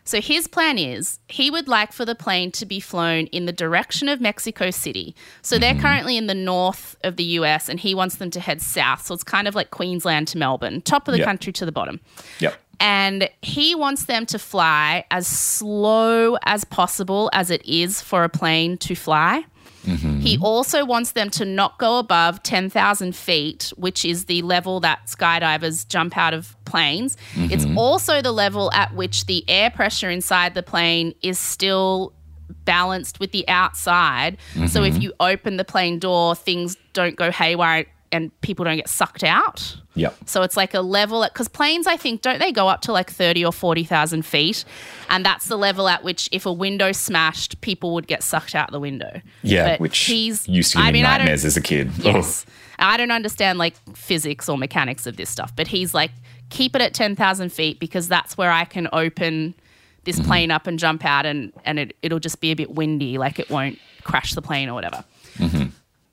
So his plan is he would like for the plane to be flown in the direction of Mexico City. So they're mm-hmm. currently in the north of the US and he wants them to head south. So it's kind of like Queensland to Melbourne, top of the Yeah. country to the bottom. Yep. And he wants them to fly as slow as possible as it is for a plane to fly. Mm-hmm. He also wants them to not go above 10,000 feet, which is the level that skydivers jump out of planes. It's mm-hmm. also the level at which the air pressure inside the plane is still balanced with the outside. So if mm-hmm. you open the plane door, things don't go haywire and people don't get sucked out. Yep. So it's like a level at because planes, I think, don't they go up to like thirty or forty thousand feet, and that's the level at which if a window smashed, people would get sucked out the window. Yeah, But which he's. used to I me mean, I don't- nightmares as a kid. Yes. I don't understand like physics or mechanics of this stuff, but he's like, keep it at 10,000 feet because that's where I can open this Mm-hmm. plane up and jump out and, and it, it'll just be a bit windy, like it won't crash the plane or whatever. Mm-hmm.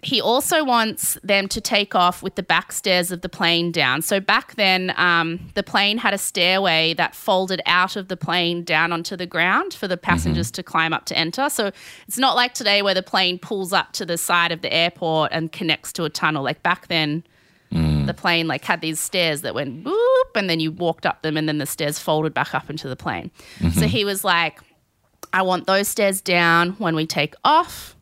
He also wants them to take off with the back stairs of the plane down. So back then, um, the plane had a stairway that folded out of the plane down onto the ground for the passengers mm-hmm. to climb up to enter. So it's not like today where the plane pulls up to the side of the airport and connects to a tunnel. Like back then, mm. the plane like had these stairs that went boop, and then you walked up them, and then the stairs folded back up into the plane. So mm-hmm. he was like, "I want those stairs down when we take off."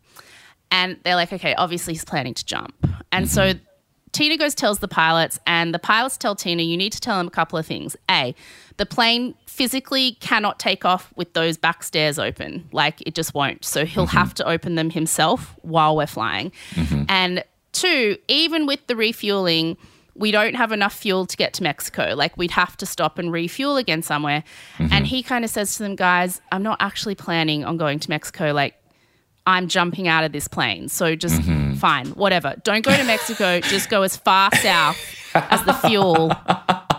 And they're like, okay, obviously he's planning to jump. And so mm-hmm. Tina goes, tells the pilots, and the pilots tell Tina, you need to tell him a couple of things. A, the plane physically cannot take off with those back stairs open. Like it just won't. So he'll mm-hmm. have to open them himself while we're flying. Mm-hmm. And two, even with the refueling, we don't have enough fuel to get to Mexico. Like we'd have to stop and refuel again somewhere. And he kind of says to them, guys, I'm not actually planning on going to Mexico. Like I'm jumping out of this plane. So just fine, whatever. Don't go to Mexico. just go as far south as the fuel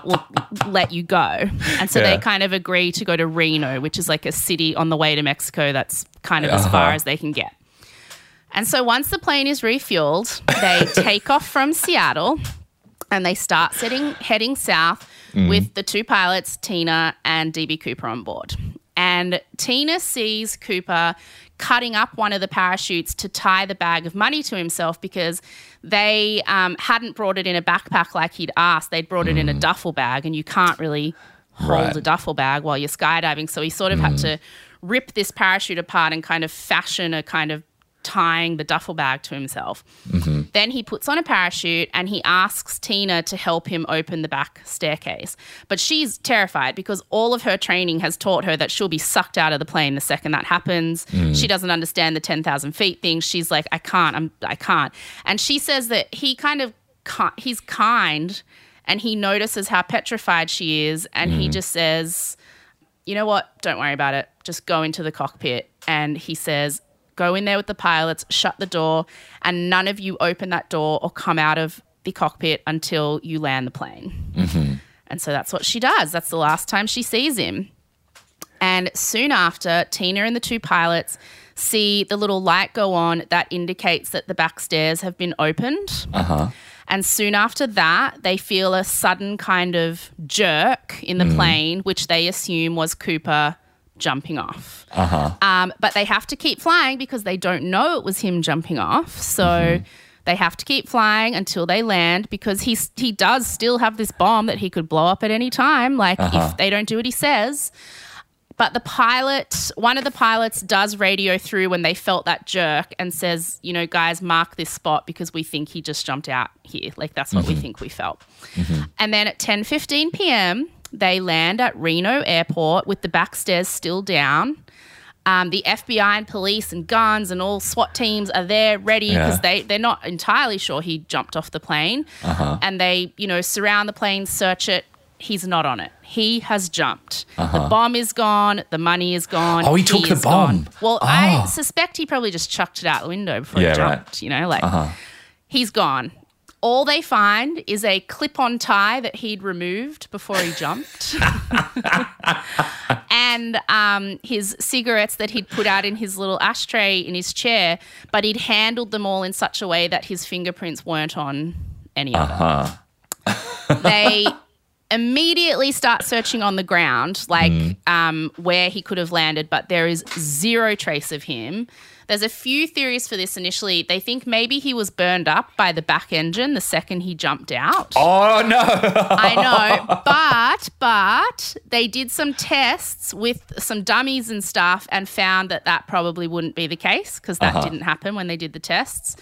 will let you go. And so Yeah. they kind of agree to go to Reno, which is like a city on the way to Mexico that's kind of as far Uh-huh. as they can get. And so once the plane is refueled, they take off from Seattle and they start setting, heading south with the two pilots, Tina and DB Cooper, on board. And Tina sees Cooper cutting up one of the parachutes to tie the bag of money to himself because they um, hadn't brought it in a backpack like he'd asked. They'd brought it in a duffel bag, and you can't really hold Right. a duffel bag while you're skydiving. So he sort of had to rip this parachute apart and kind of fashion a kind of tying the duffel bag to himself. Mm-hmm. Then he puts on a parachute and he asks Tina to help him open the back staircase. But she's terrified because all of her training has taught her that she'll be sucked out of the plane the second that happens. Mm. She doesn't understand the 10,000 feet thing. She's like, I can't, I'm, I can't. And she says that he kind of, he's kind and he notices how petrified she is and he mm-hmm. just says, you know what? Don't worry about it. Just go into the cockpit. And he says, go in there with the pilots, shut the door, and none of you open that door or come out of the cockpit until you land the plane. Mm-hmm. And so that's what she does. That's the last time she sees him. And soon after, Tina and the two pilots see the little light go on that indicates that the back stairs have been opened. Uh-huh. And soon after that, they feel a sudden kind of jerk in the mm. plane, which they assume was Cooper jumping off. Uh-huh. Um, but they have to keep flying because they don't know it was him jumping off. So mm-hmm. they have to keep flying until they land because he's, he does still have this bomb that he could blow up at any time. Like if uh-huh. they don't do what he says. But the pilot, one of the pilots does radio through when they felt that jerk and says, you know, guys, mark this spot because we think he just jumped out here. Like that's what we mm-hmm. think we felt. Mm-hmm. And then at 10:15 p.m., they land at Reno Airport with the back stairs still down. Um, the FBI and police and guns and all SWAT teams are there ready because Yeah. they, they're not entirely sure he jumped off the plane. Uh-huh. And they, you know, surround the plane, search it. He's not on it. He has jumped. The uh-huh. bomb is gone. The money is gone. Oh, he took the is gone. bomb. Well, I Oh. suspect he probably just chucked it out the window before Yeah, he right. jumped. You know, like uh-huh. he's gone. All they find is a clip-on tie that he'd removed before he jumped, and um, his cigarettes that he'd put out in his little ashtray in his chair. But he'd handled them all in such a way that his fingerprints weren't on any of them. they immediately start searching on the ground, like um, where he could have landed, but there is zero trace of him. There's a few theories for this initially. They think maybe he was burned up by the back engine the second he jumped out. Oh no! I know, but but they did some tests with some dummies and stuff and found that that probably wouldn't be the case because that uh-huh. didn't happen when they did the tests.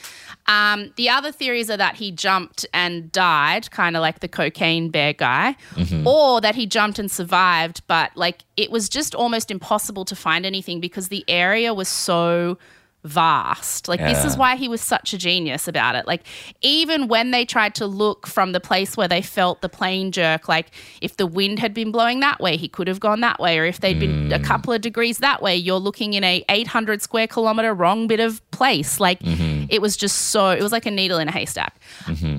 Um, the other theories are that he jumped and died, kind of like the cocaine bear guy, mm-hmm. or that he jumped and survived, but like it was just almost impossible to find anything because the area was so vast. Like this is why he was such a genius about it. Like even when they tried to look from the place where they felt the plane jerk, like if the wind had been blowing that way, he could have gone that way, or if they'd been a mm. couple of degrees that way, you're looking in a 800 square kilometer wrong bit of place. Like mm-hmm. It was just so it was like a needle in a haystack.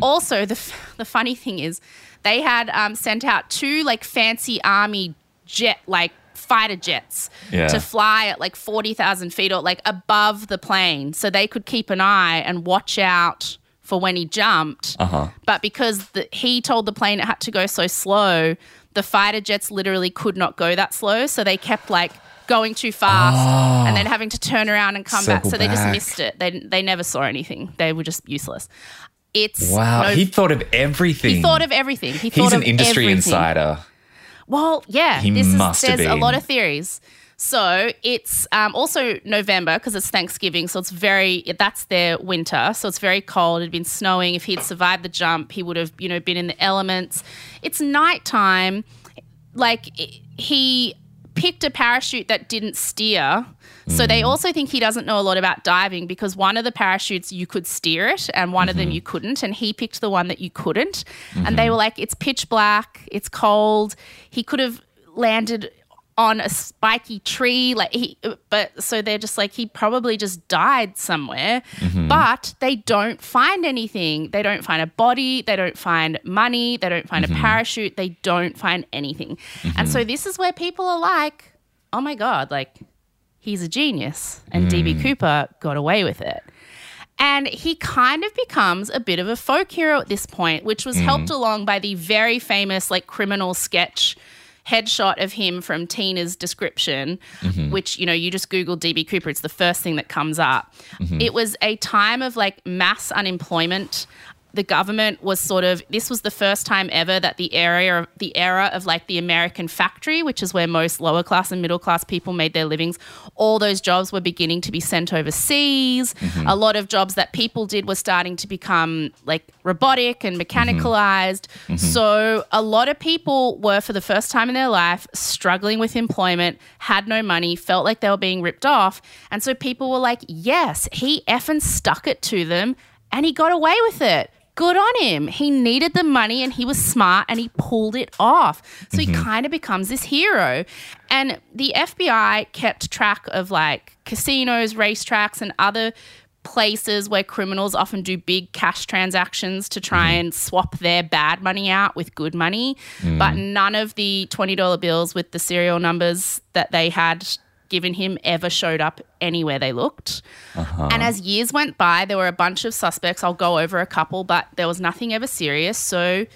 Also, the the funny thing is, they had um, sent out two like fancy army jet like fighter jets Yeah. to fly at like 40,000 feet or like above the plane so they could keep an eye and watch out for when he jumped. Uh-huh. But because the, he told the plane it had to go so slow, the fighter jets literally could not go that slow. So they kept like going too fast and then having to turn around and come back. Circle So they just missed it. They, they never saw anything. They were just useless. It's Wow, no- he thought of everything. he thought of everything. He thought He's an of industry everything. insider. Well, yeah, He this must is have there's a lot of theories. So it's um, also November because it's Thanksgiving, so it's very that's their winter, so it's very cold. It'd been snowing. If he'd survived the jump, he would have you know been in the elements. It's nighttime. Like he picked a parachute that didn't steer. So they mm. also think he doesn't know a lot about diving because one of the parachutes you could steer it and one of them mm-hmm. you couldn't and he picked the one that you couldn't. And they mm-hmm. were like it's pitch black, it's cold. He could have landed on a spiky tree like he but so they're just like he probably just died somewhere. Mm-hmm. But they don't find anything. They don't find a body. They don't find money. They don't find a mm-hmm. parachute. They don't find anything. And so mm-hmm. this is where people are like oh my god like he's a genius. And db mm. cooper got away with it. And he kind of becomes a bit of a folk hero at this point, which was mm. helped along by the very famous like criminal sketch headshot of him from Tina's description, mm-hmm. which, you know, you just Google DB Cooper, it's the first thing that comes up. Mm-hmm. It was a time of like mass unemployment. The government was sort of this was the first time ever that the area the era of like the American factory, which is where most lower class and middle class people made their livings, all those jobs were beginning to be sent overseas. Mm-hmm. A lot of jobs that people did were starting to become like robotic and mm-hmm. mechanicalized. Mm-hmm. So a lot of people were for the first time in their life struggling with employment, had no money, felt like they were being ripped off. And so people were like, "Yes, he effing stuck it to them and he got away with it." Good on him. He needed the money and he was smart and he pulled it off. So he mm-hmm. kind of becomes this hero. And the FBI kept track of like casinos, racetracks, and other places where criminals often do big cash transactions to try mm-hmm. and swap their bad money out with good money. But mm. none of the $20 bills with the serial numbers that they had given him ever showed up anywhere they looked. Uh-huh. And as years went by, there were a bunch of suspects. I'll go over a couple, but there was nothing ever serious. So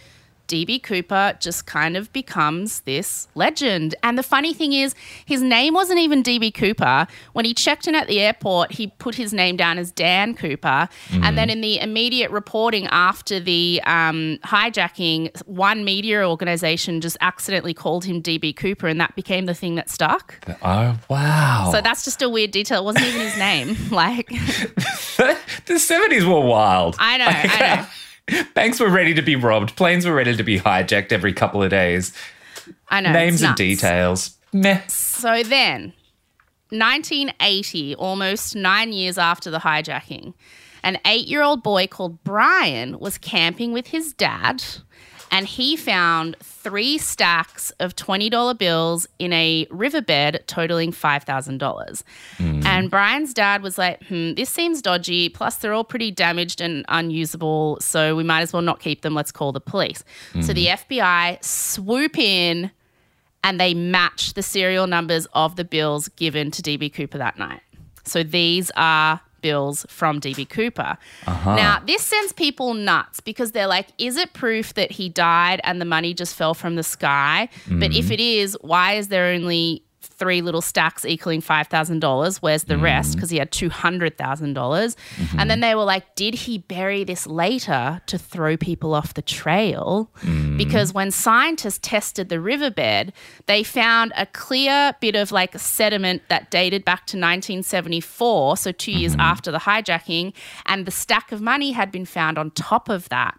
DB Cooper just kind of becomes this legend. And the funny thing is, his name wasn't even DB Cooper. When he checked in at the airport, he put his name down as Dan Cooper. And then in the immediate reporting after the um, hijacking, one media organization just accidentally called him DB Cooper, and that became the thing that stuck. Oh, wow. So that's just a weird detail. It wasn't even his name. Like, the 70s were wild. I know, I know. Banks were ready to be robbed. Planes were ready to be hijacked every couple of days. I know. Names and details. Meh. So then, 1980, almost nine years after the hijacking, an eight year old boy called Brian was camping with his dad and he found three stacks of $20 bills in a riverbed totaling $5,000. And Brian's dad was like, hmm, this seems dodgy. Plus, they're all pretty damaged and unusable. So we might as well not keep them. Let's call the police. So the FBI swoop in and they match the serial numbers of the bills given to DB Cooper that night. So these are bills from DB Cooper. Uh-huh. Now, this sends people nuts because they're like, is it proof that he died and the money just fell from the sky? But if mm-hmm. it is, why is there only three little stacks equaling $5,000? Where's the rest? Mm. Because he had 200,000. dollars And mm-hmm. then they were like, did he bury this later to throw people off the trail? Mm. Because when scientists tested the riverbed, they found a clear bit of like sediment that dated back to 1974, so 2 years mm-hmm. after the hijacking, and the stack of money had been found on top of that.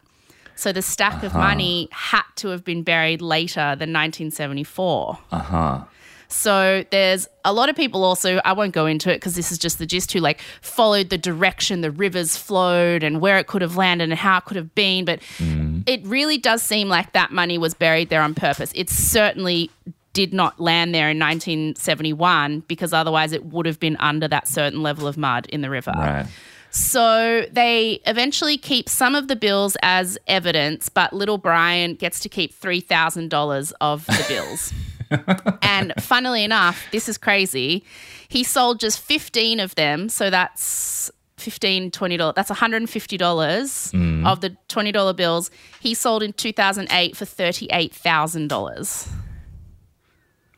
So the stack of uh-huh. money had to have been buried later than 1974. Uh huh. So there's a lot of people also, I won't go into it because this is just the gist who like followed the direction the rivers flowed and where it could have landed and how it could have been. But mm-hmm. it really does seem like that money was buried there on purpose. It certainly did not land there in 1971 because otherwise it would have been under that certain level of mud in the river. Right. So they eventually keep some of the bills as evidence, but little Brian gets to keep $3,000 of the bills. and funnily enough, this is crazy. He sold just 15 of them. So that's 15 $20. That's $150 mm. of the $20 bills. He sold in 2008 for $38,000.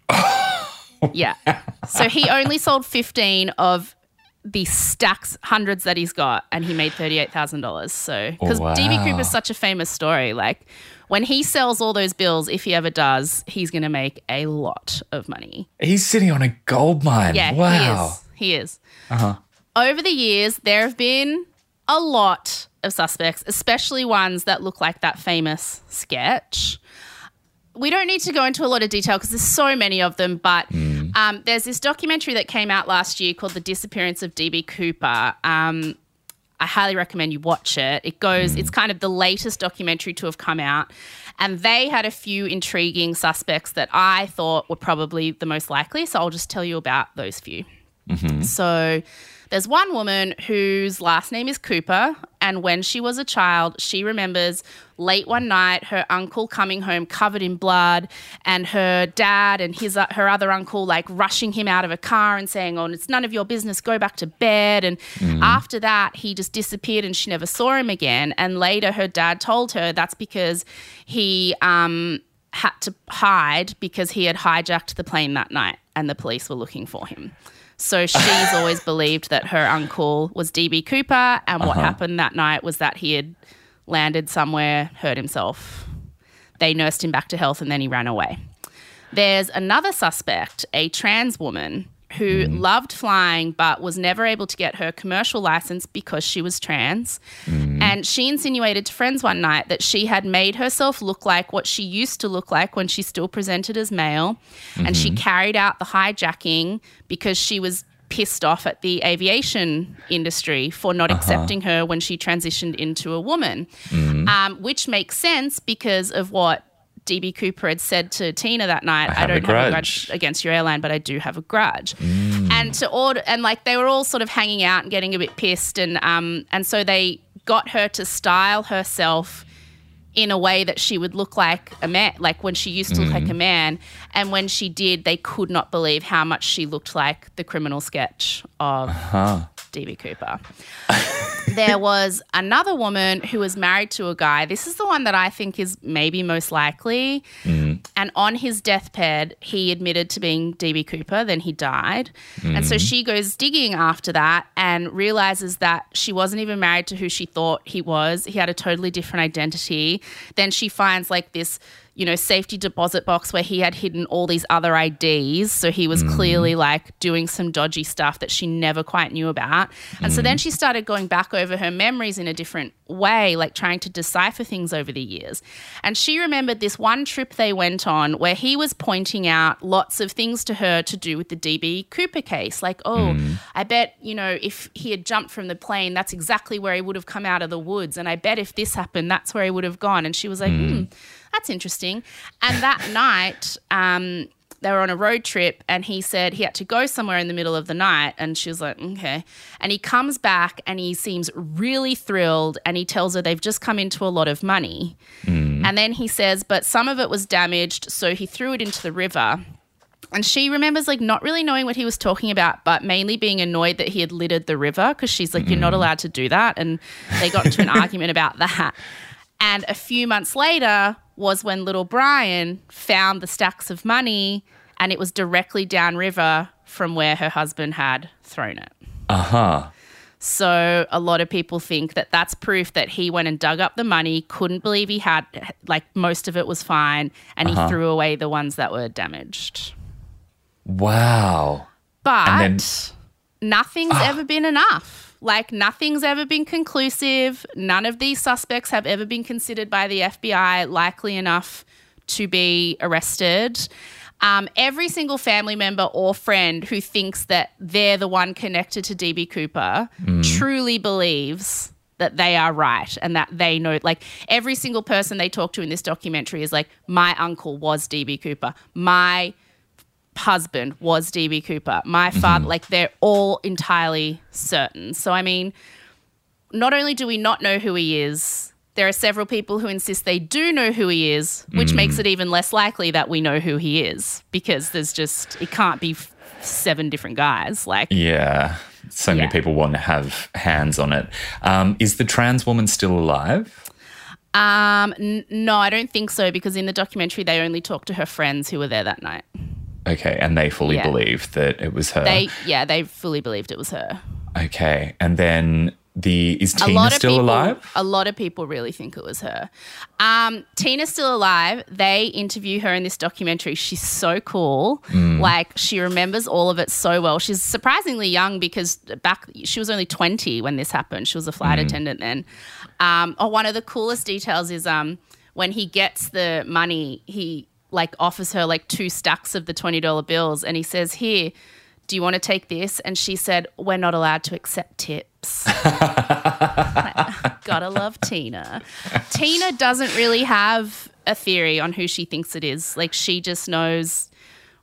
yeah. So he only sold 15 of the stacks, hundreds that he's got, and he made $38,000. So, because oh, Wow. DB Cooper's such a famous story. Like, when he sells all those bills, if he ever does, he's going to make a lot of money. He's sitting on a gold mine. Yeah, wow. he is. He is. Uh-huh. Over the years, there have been a lot of suspects, especially ones that look like that famous sketch. We don't need to go into a lot of detail because there's so many of them, but mm. Um, there's this documentary that came out last year called The Disappearance of DB Cooper. Um, I highly recommend you watch it. It goes, it's kind of the latest documentary to have come out. And they had a few intriguing suspects that I thought were probably the most likely. So I'll just tell you about those few. So there's one woman whose last name is Cooper. And when she was a child, she remembers late one night her uncle coming home covered in blood and her dad and his uh, her other uncle like rushing him out of a car and saying, "Oh, it's none of your business. Go back to bed." And mm-hmm. after that, he just disappeared and she never saw him again. And later her dad told her that's because he um had to hide because he had hijacked the plane that night and the police were looking for him. So she's always believed that her uncle was DB Cooper, and what uh-huh. happened that night was that he had landed somewhere, hurt himself. They nursed him back to health, and then he ran away. There's another suspect, a trans woman who hmm. loved flying but was never able to get her commercial license because she was trans. Hmm. And she insinuated to friends one night that she had made herself look like what she used to look like when she still presented as male. And she mm-hmm. carried out the hijacking because she was pissed off at the aviation industry for not accepting her when she transitioned into a woman, um, which makes sense because of what DB Cooper had said to Tina that night. I, have a don't have a grudge." against your airline, but I do have a grudge. And to order, and like they were all sort of hanging out and getting a bit pissed, and um, and so they got her to style herself in a way that she would look like a man, like when she used to look like a mm. man. And when she did, they could not believe how much she looked like the criminal sketch of uh-huh. DB Cooper. there was another woman who was married to a guy. This is the one that I think is maybe most likely. Mm-hmm. And on his deathbed, he admitted to being DB Cooper. Then he died. And so mm-hmm. she goes digging after that and realizes that she wasn't even married to who she thought he was. He had a totally different identity. Then she finds like this you know, safety deposit box where he had hidden all these other IDs. So he was mm. clearly like doing some dodgy stuff that she never quite knew about. And so then mm. she started going back over her memories in a different way, like trying to decipher things over the years. And she remembered this one trip they went on where he was pointing out lots of things to her to do with the DB Cooper case. Like, oh, mm. I bet, you know, if he had jumped from the plane, that's exactly where he would have come out of the woods. And I bet if this happened, that's where he would have gone. And she was like, hmm that's interesting. And that night, um, they were on a road trip and he said he had to go somewhere in the middle of the night. And she was like, okay. And he comes back and he seems really thrilled and he tells her they've just come into a lot of money. And then he says, but some of it was damaged. So he threw it into the river. And she remembers like not really knowing what he was talking about, but mainly being annoyed that he had littered the river because she's like, You're not allowed to do that. And they got into an argument about that. And a few months later was when little Brian found the stacks of money and it was directly downriver from where her husband had thrown it. Uh huh. So a lot of people think that that's proof that he went and dug up the money, couldn't believe he had, like most of it was fine, and he threw away the ones that were damaged. Wow. But Nothing's ever been enough. Like nothing's ever been conclusive. None of these suspects have ever been considered by the FBI likely enough to be arrested. Um, every single family member or friend who thinks that they're the one connected to DB Cooper truly believes that they are right and that they know like every single person they talk to in this documentary is like my uncle was DB Cooper my husband was DB Cooper. My father, like they're all entirely certain. So, I mean, not only do we not know who he is, There are several people who insist they do know who he is, which makes it even less likely that we know who he is because there's just, it can't be f- seven different guys. Like, Yeah. So many Yeah. people want to have hands on it. Um, is the trans woman still alive? um, n- no, I don't think so because in the documentary they only talked to her friends who were there that night. Okay, and they fully Yeah. believe that it was her. They, yeah, they fully believed it was her. okay, and then the is Tina still people, alive? A lot of people really think it was her. Um, Tina's still alive. They interview her in this documentary. She's so cool. Mm. Like she remembers all of it so well. She's surprisingly young because back she was only twenty when this happened. She was a Mm. flight attendant then. Um, oh, one of the coolest details is um, when he gets the money, he like offers her like two stacks of the twenty dollar bills, and he says, "Here." Do you want to take this? And she said, We're not allowed to accept tips. Gotta love Tina. Tina doesn't really have a theory on who she thinks it is. Like she just knows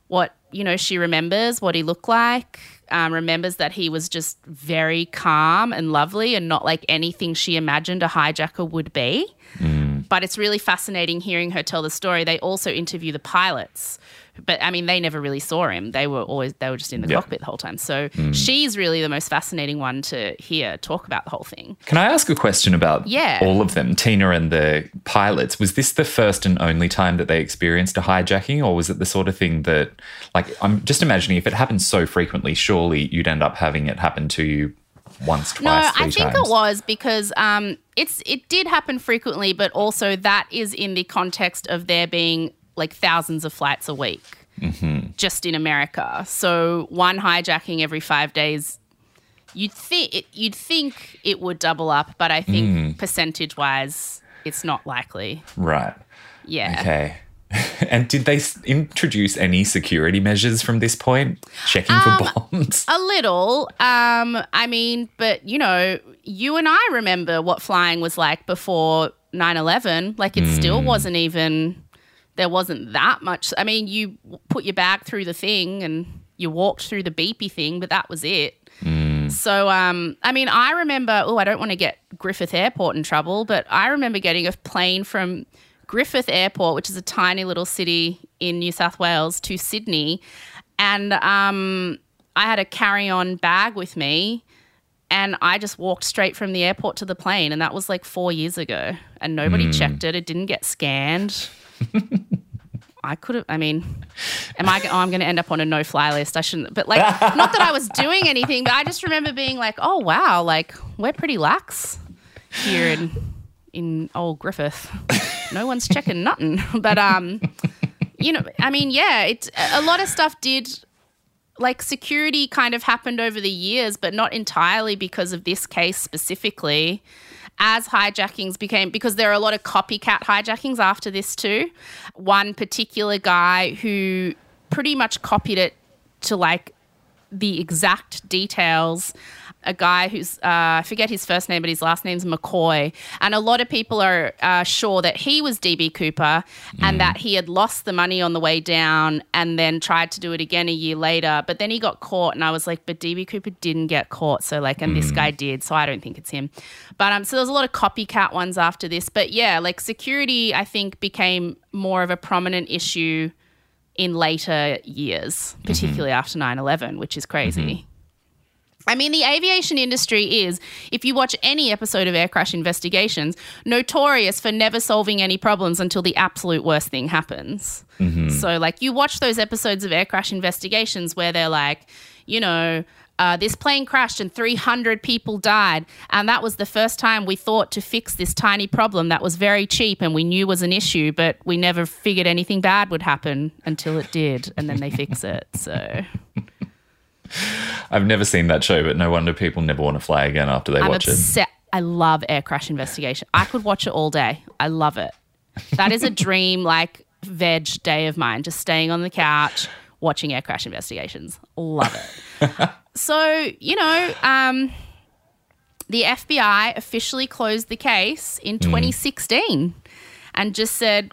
what you know. She remembers what he looked like. Um, remembers that he was just very calm and lovely, and not like anything she imagined a hijacker would be. But it's really fascinating hearing her tell the story. They also interview the pilots, but I mean, they never really saw him. They were always they were just in the Yeah. cockpit the whole time. So hmm. she's really the most fascinating one to hear talk about the whole thing. Can I ask a question about Yeah. all of them, Tina and the pilots? Was this the first and only time that they experienced a hijacking, or was it the sort of thing that, like, I'm just imagining if it happens so frequently, surely you'd end up having it happen to you once, twice, No, I think times. it was because um, it's it did happen frequently, but also that is in the context of there being like thousands of flights a week just in America. So one hijacking every five days. You'd think you'd think it would double up, but I think percentage wise, it's not likely. Right. Yeah. Okay. and did they introduce any security measures from this point? Checking Um, for bombs? A little. Um, I mean, but you know, you and I remember what flying was like before 9/11. Like it still wasn't even there wasn't that much. I mean, you put your bag through the thing and you walked through the beepy thing, but that was it. So, um, I mean, I remember. Oh, I don't want to get Griffith Airport in trouble, but I remember getting a plane from Griffith Airport, which is a tiny little city in New South Wales, to Sydney, and um, I had a carry-on bag with me, and I just walked straight from the airport to the plane, and that was like four years ago, and nobody checked it. It didn't get scanned. I could have. I mean, am I? Oh, I'm going to end up on a no-fly list. I shouldn't. But like, not that I was doing anything, but I just remember being like, "Oh wow, like we're pretty lax here in in old Griffith. No one's checking nothing." But um, you know, I mean, yeah, it's a lot of stuff did like security kind of happened over the years, but not entirely because of this case specifically. As hijackings became, because there are a lot of copycat hijackings after this too. One particular guy who pretty much copied it to like the exact details. A guy who's, uh, I forget his first name, but his last name's McCoy. And a lot of people are uh, sure that he was DB Cooper and that he had lost the money on the way down and then tried to do it again a year later. But then he got caught. And I was like, but DB Cooper didn't get caught. So, like, and this guy did. So I don't think it's him. But um, so there's a lot of copycat ones after this. But yeah, like security, I think, became more of a prominent issue in later years, particularly after 9 11, which is crazy. I mean, the aviation industry is, if you watch any episode of Air Crash Investigations, notorious for never solving any problems until the absolute worst thing happens. So, like, you watch those episodes of Air Crash Investigations where they're like, you know, uh, this plane crashed and 300 people died. And that was the first time we thought to fix this tiny problem that was very cheap and we knew was an issue, but we never figured anything bad would happen until it did. And then they fix it. So. I've never seen that show, but no wonder people never want to fly again after they I'm watch it. I love Air Crash Investigation. I could watch it all day. I love it. That is a dream, like veg day of mine. Just staying on the couch watching Air Crash Investigations. Love it. so you know, um, the FBI officially closed the case in 2016 and just said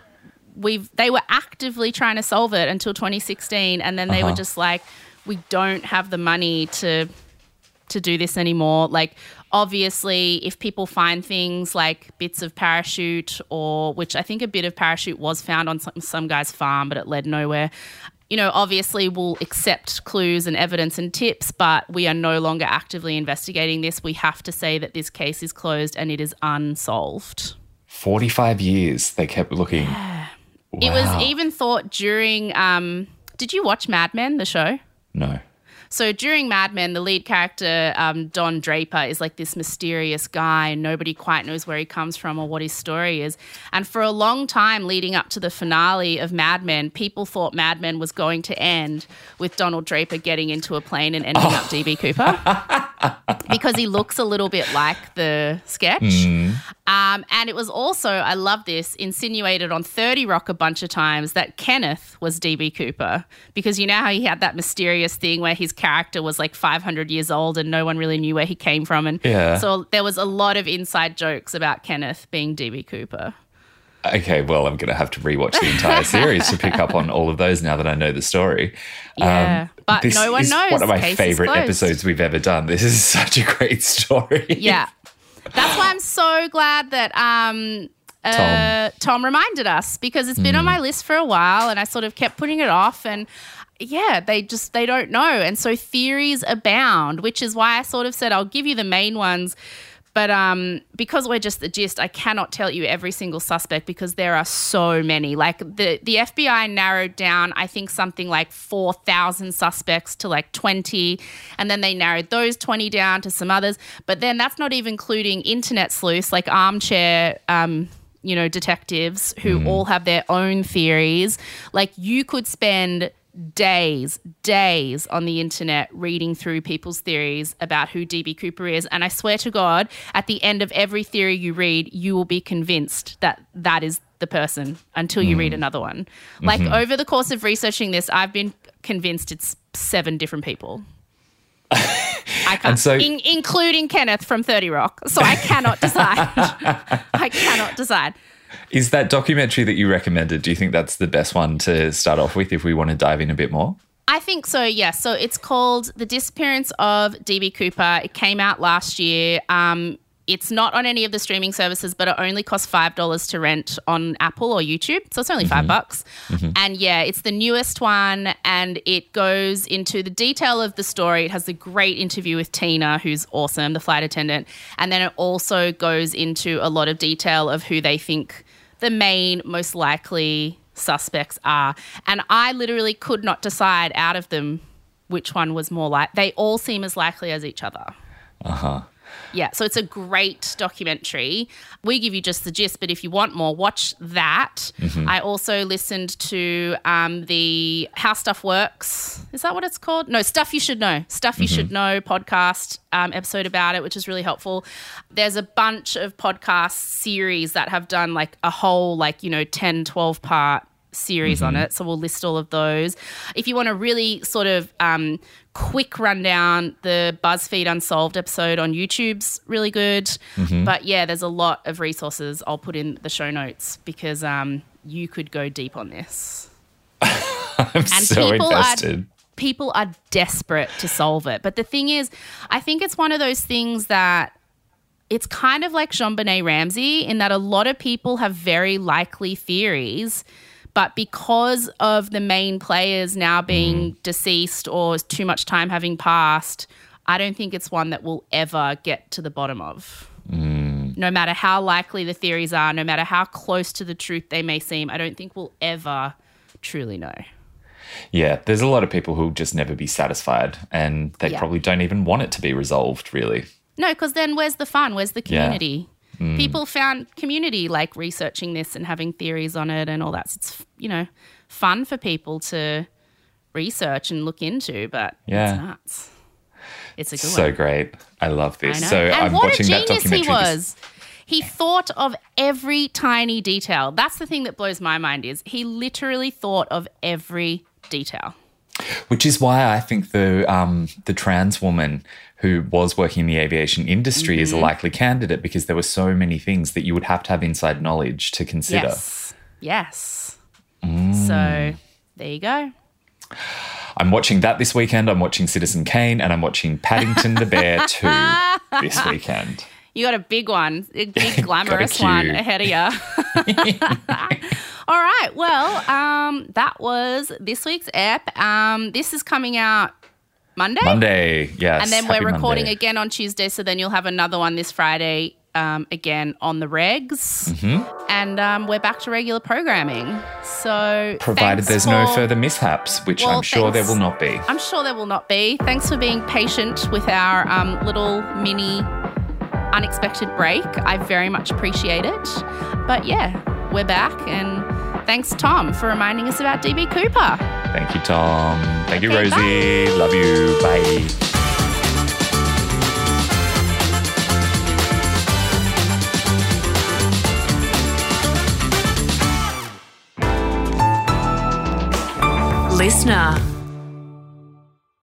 we've. They were actively trying to solve it until 2016, and then they were just like, we don't have the money to to do this anymore. Like, obviously, if people find things like bits of parachute, or which I think a bit of parachute was found on some, some guy's farm, but it led nowhere. You know, obviously, we'll accept clues and evidence and tips, but we are no longer actively investigating this. We have to say that this case is closed and it is unsolved. 45 years they kept looking. It was even thought during. Um, did you watch Mad Men, the show? No. So during Mad Men, the lead character, um, Don Draper, is like this mysterious guy, and nobody quite knows where he comes from or what his story is. And for a long time leading up to the finale of Mad Men, people thought Mad Men was going to end with Donald Draper getting into a plane and ending up DB Cooper because he looks a little bit like the sketch. Um, and it was also, I love this, insinuated on 30 Rock a bunch of times that Kenneth was DB Cooper because you know how he had that mysterious thing where his character was like 500 years old and no one really knew where he came from. And Yeah. so there was a lot of inside jokes about Kenneth being DB Cooper. Okay, well, I'm going to have to rewatch the entire series to pick up on all of those now that I know the story. Um, Yeah, but this no one is knows. One of my Case favorite episodes we've ever done. This is such a great story. Yeah. That's why I'm so glad that um, uh, Tom. reminded us because it's been on my list for a while and I sort of kept putting it off and yeah, they just they don't know. And so theories abound, which is why I sort of said I'll give you the main ones. But um, because we're just the gist, I cannot tell you every single suspect because there are so many. Like the the FBI narrowed down, I think something like four thousand suspects to like twenty, and then they narrowed those twenty down to some others. But then that's not even including internet sleuths like armchair. Um, you know, detectives who all have their own theories. Like you could spend days, days on the internet reading through people's theories about who DB Cooper is. And I swear to God, at the end of every theory you read, you will be convinced that that is the person until you read mm. another one. Like mm-hmm. over the course of researching this, I've been convinced it's seven different people. I can't, so- in, including Kenneth from 30 Rock. So I cannot decide. I cannot decide. Is that documentary that you recommended? Do you think that's the best one to start off with if we want to dive in a bit more? I think so, yes. So it's called The Disappearance of DB Cooper. It came out last year. Um, it's not on any of the streaming services, but it only costs $5 to rent on Apple or YouTube. So it's only 5 bucks. And yeah, it's the newest one and it goes into the detail of the story. It has a great interview with Tina, who's awesome, the flight attendant. And then it also goes into a lot of detail of who they think the main, most likely suspects are. And I literally could not decide out of them which one was more like. They all seem as likely as each other. Uh huh. Yeah, so it's a great documentary. We give you just the gist, but if you want more, watch that. I also listened to um, the How Stuff Works. Is that what it's called? No, Stuff You Should Know. Stuff You Should Know podcast um, episode about it, which is really helpful. There's a bunch of podcast series that have done like a whole, like, you know, 10, 12 part series on it. So we'll list all of those. If you want a really sort of um, quick rundown, the BuzzFeed Unsolved episode on YouTube's really good. But yeah, there's a lot of resources I'll put in the show notes because um, you could go deep on this. I'm so people invested. are people are desperate to solve it. But the thing is, I think it's one of those things that it's kind of like JonBenét Ramsey in that a lot of people have very likely theories, but because of the main players now being mm. deceased or too much time having passed, I don't think it's one that we'll ever get to the bottom of. Mm. No matter how likely the theories are, no matter how close to the truth they may seem, I don't think we'll ever truly know. Yeah, there's a lot of people who'll just never be satisfied and they Yeah. probably don't even want it to be resolved, really. No, because then where's the fun? Where's the Yeah. Community? People found community like researching this and having theories on it and all that. So it's you know fun for people to research and look into, but Yeah. it's nuts. It's a good So one. great. I love this. know. So and I'm what a watching that genius he documentary. this- was. He thought of every tiny detail. That's the thing that blows my mind is he literally thought of every detail. Which is why I think the um, the trans woman who was working in the aviation industry Mm-hmm. is a likely candidate because there were so many things that you would have to have inside knowledge to consider. Yes. Yes. Mm. So there you go. I'm watching that this weekend. I'm watching Citizen Kane and I'm watching Paddington the Bear 2 this weekend. You got a big one, a big glamorous queue. one ahead of you. All right. Well, um, that was this week's app. Um, this is coming out Monday. Monday, yes. And then Happy we're recording Monday. again on Tuesday. So then you'll have another one this Friday, um, again on the regs. Mm-hmm. And um, we're back to regular programming. So Provided thanks there's no further mishaps, which Well, I'm sure there will not be. I'm sure there will not be. Thanks for being patient with our um, little mini unexpected break. I very much appreciate it. But yeah, we're back. And thanks, Tom, for reminding us about DB Cooper. Thank you, Tom. Thank you, Okay, Rosie. Love you. Bye. Listener.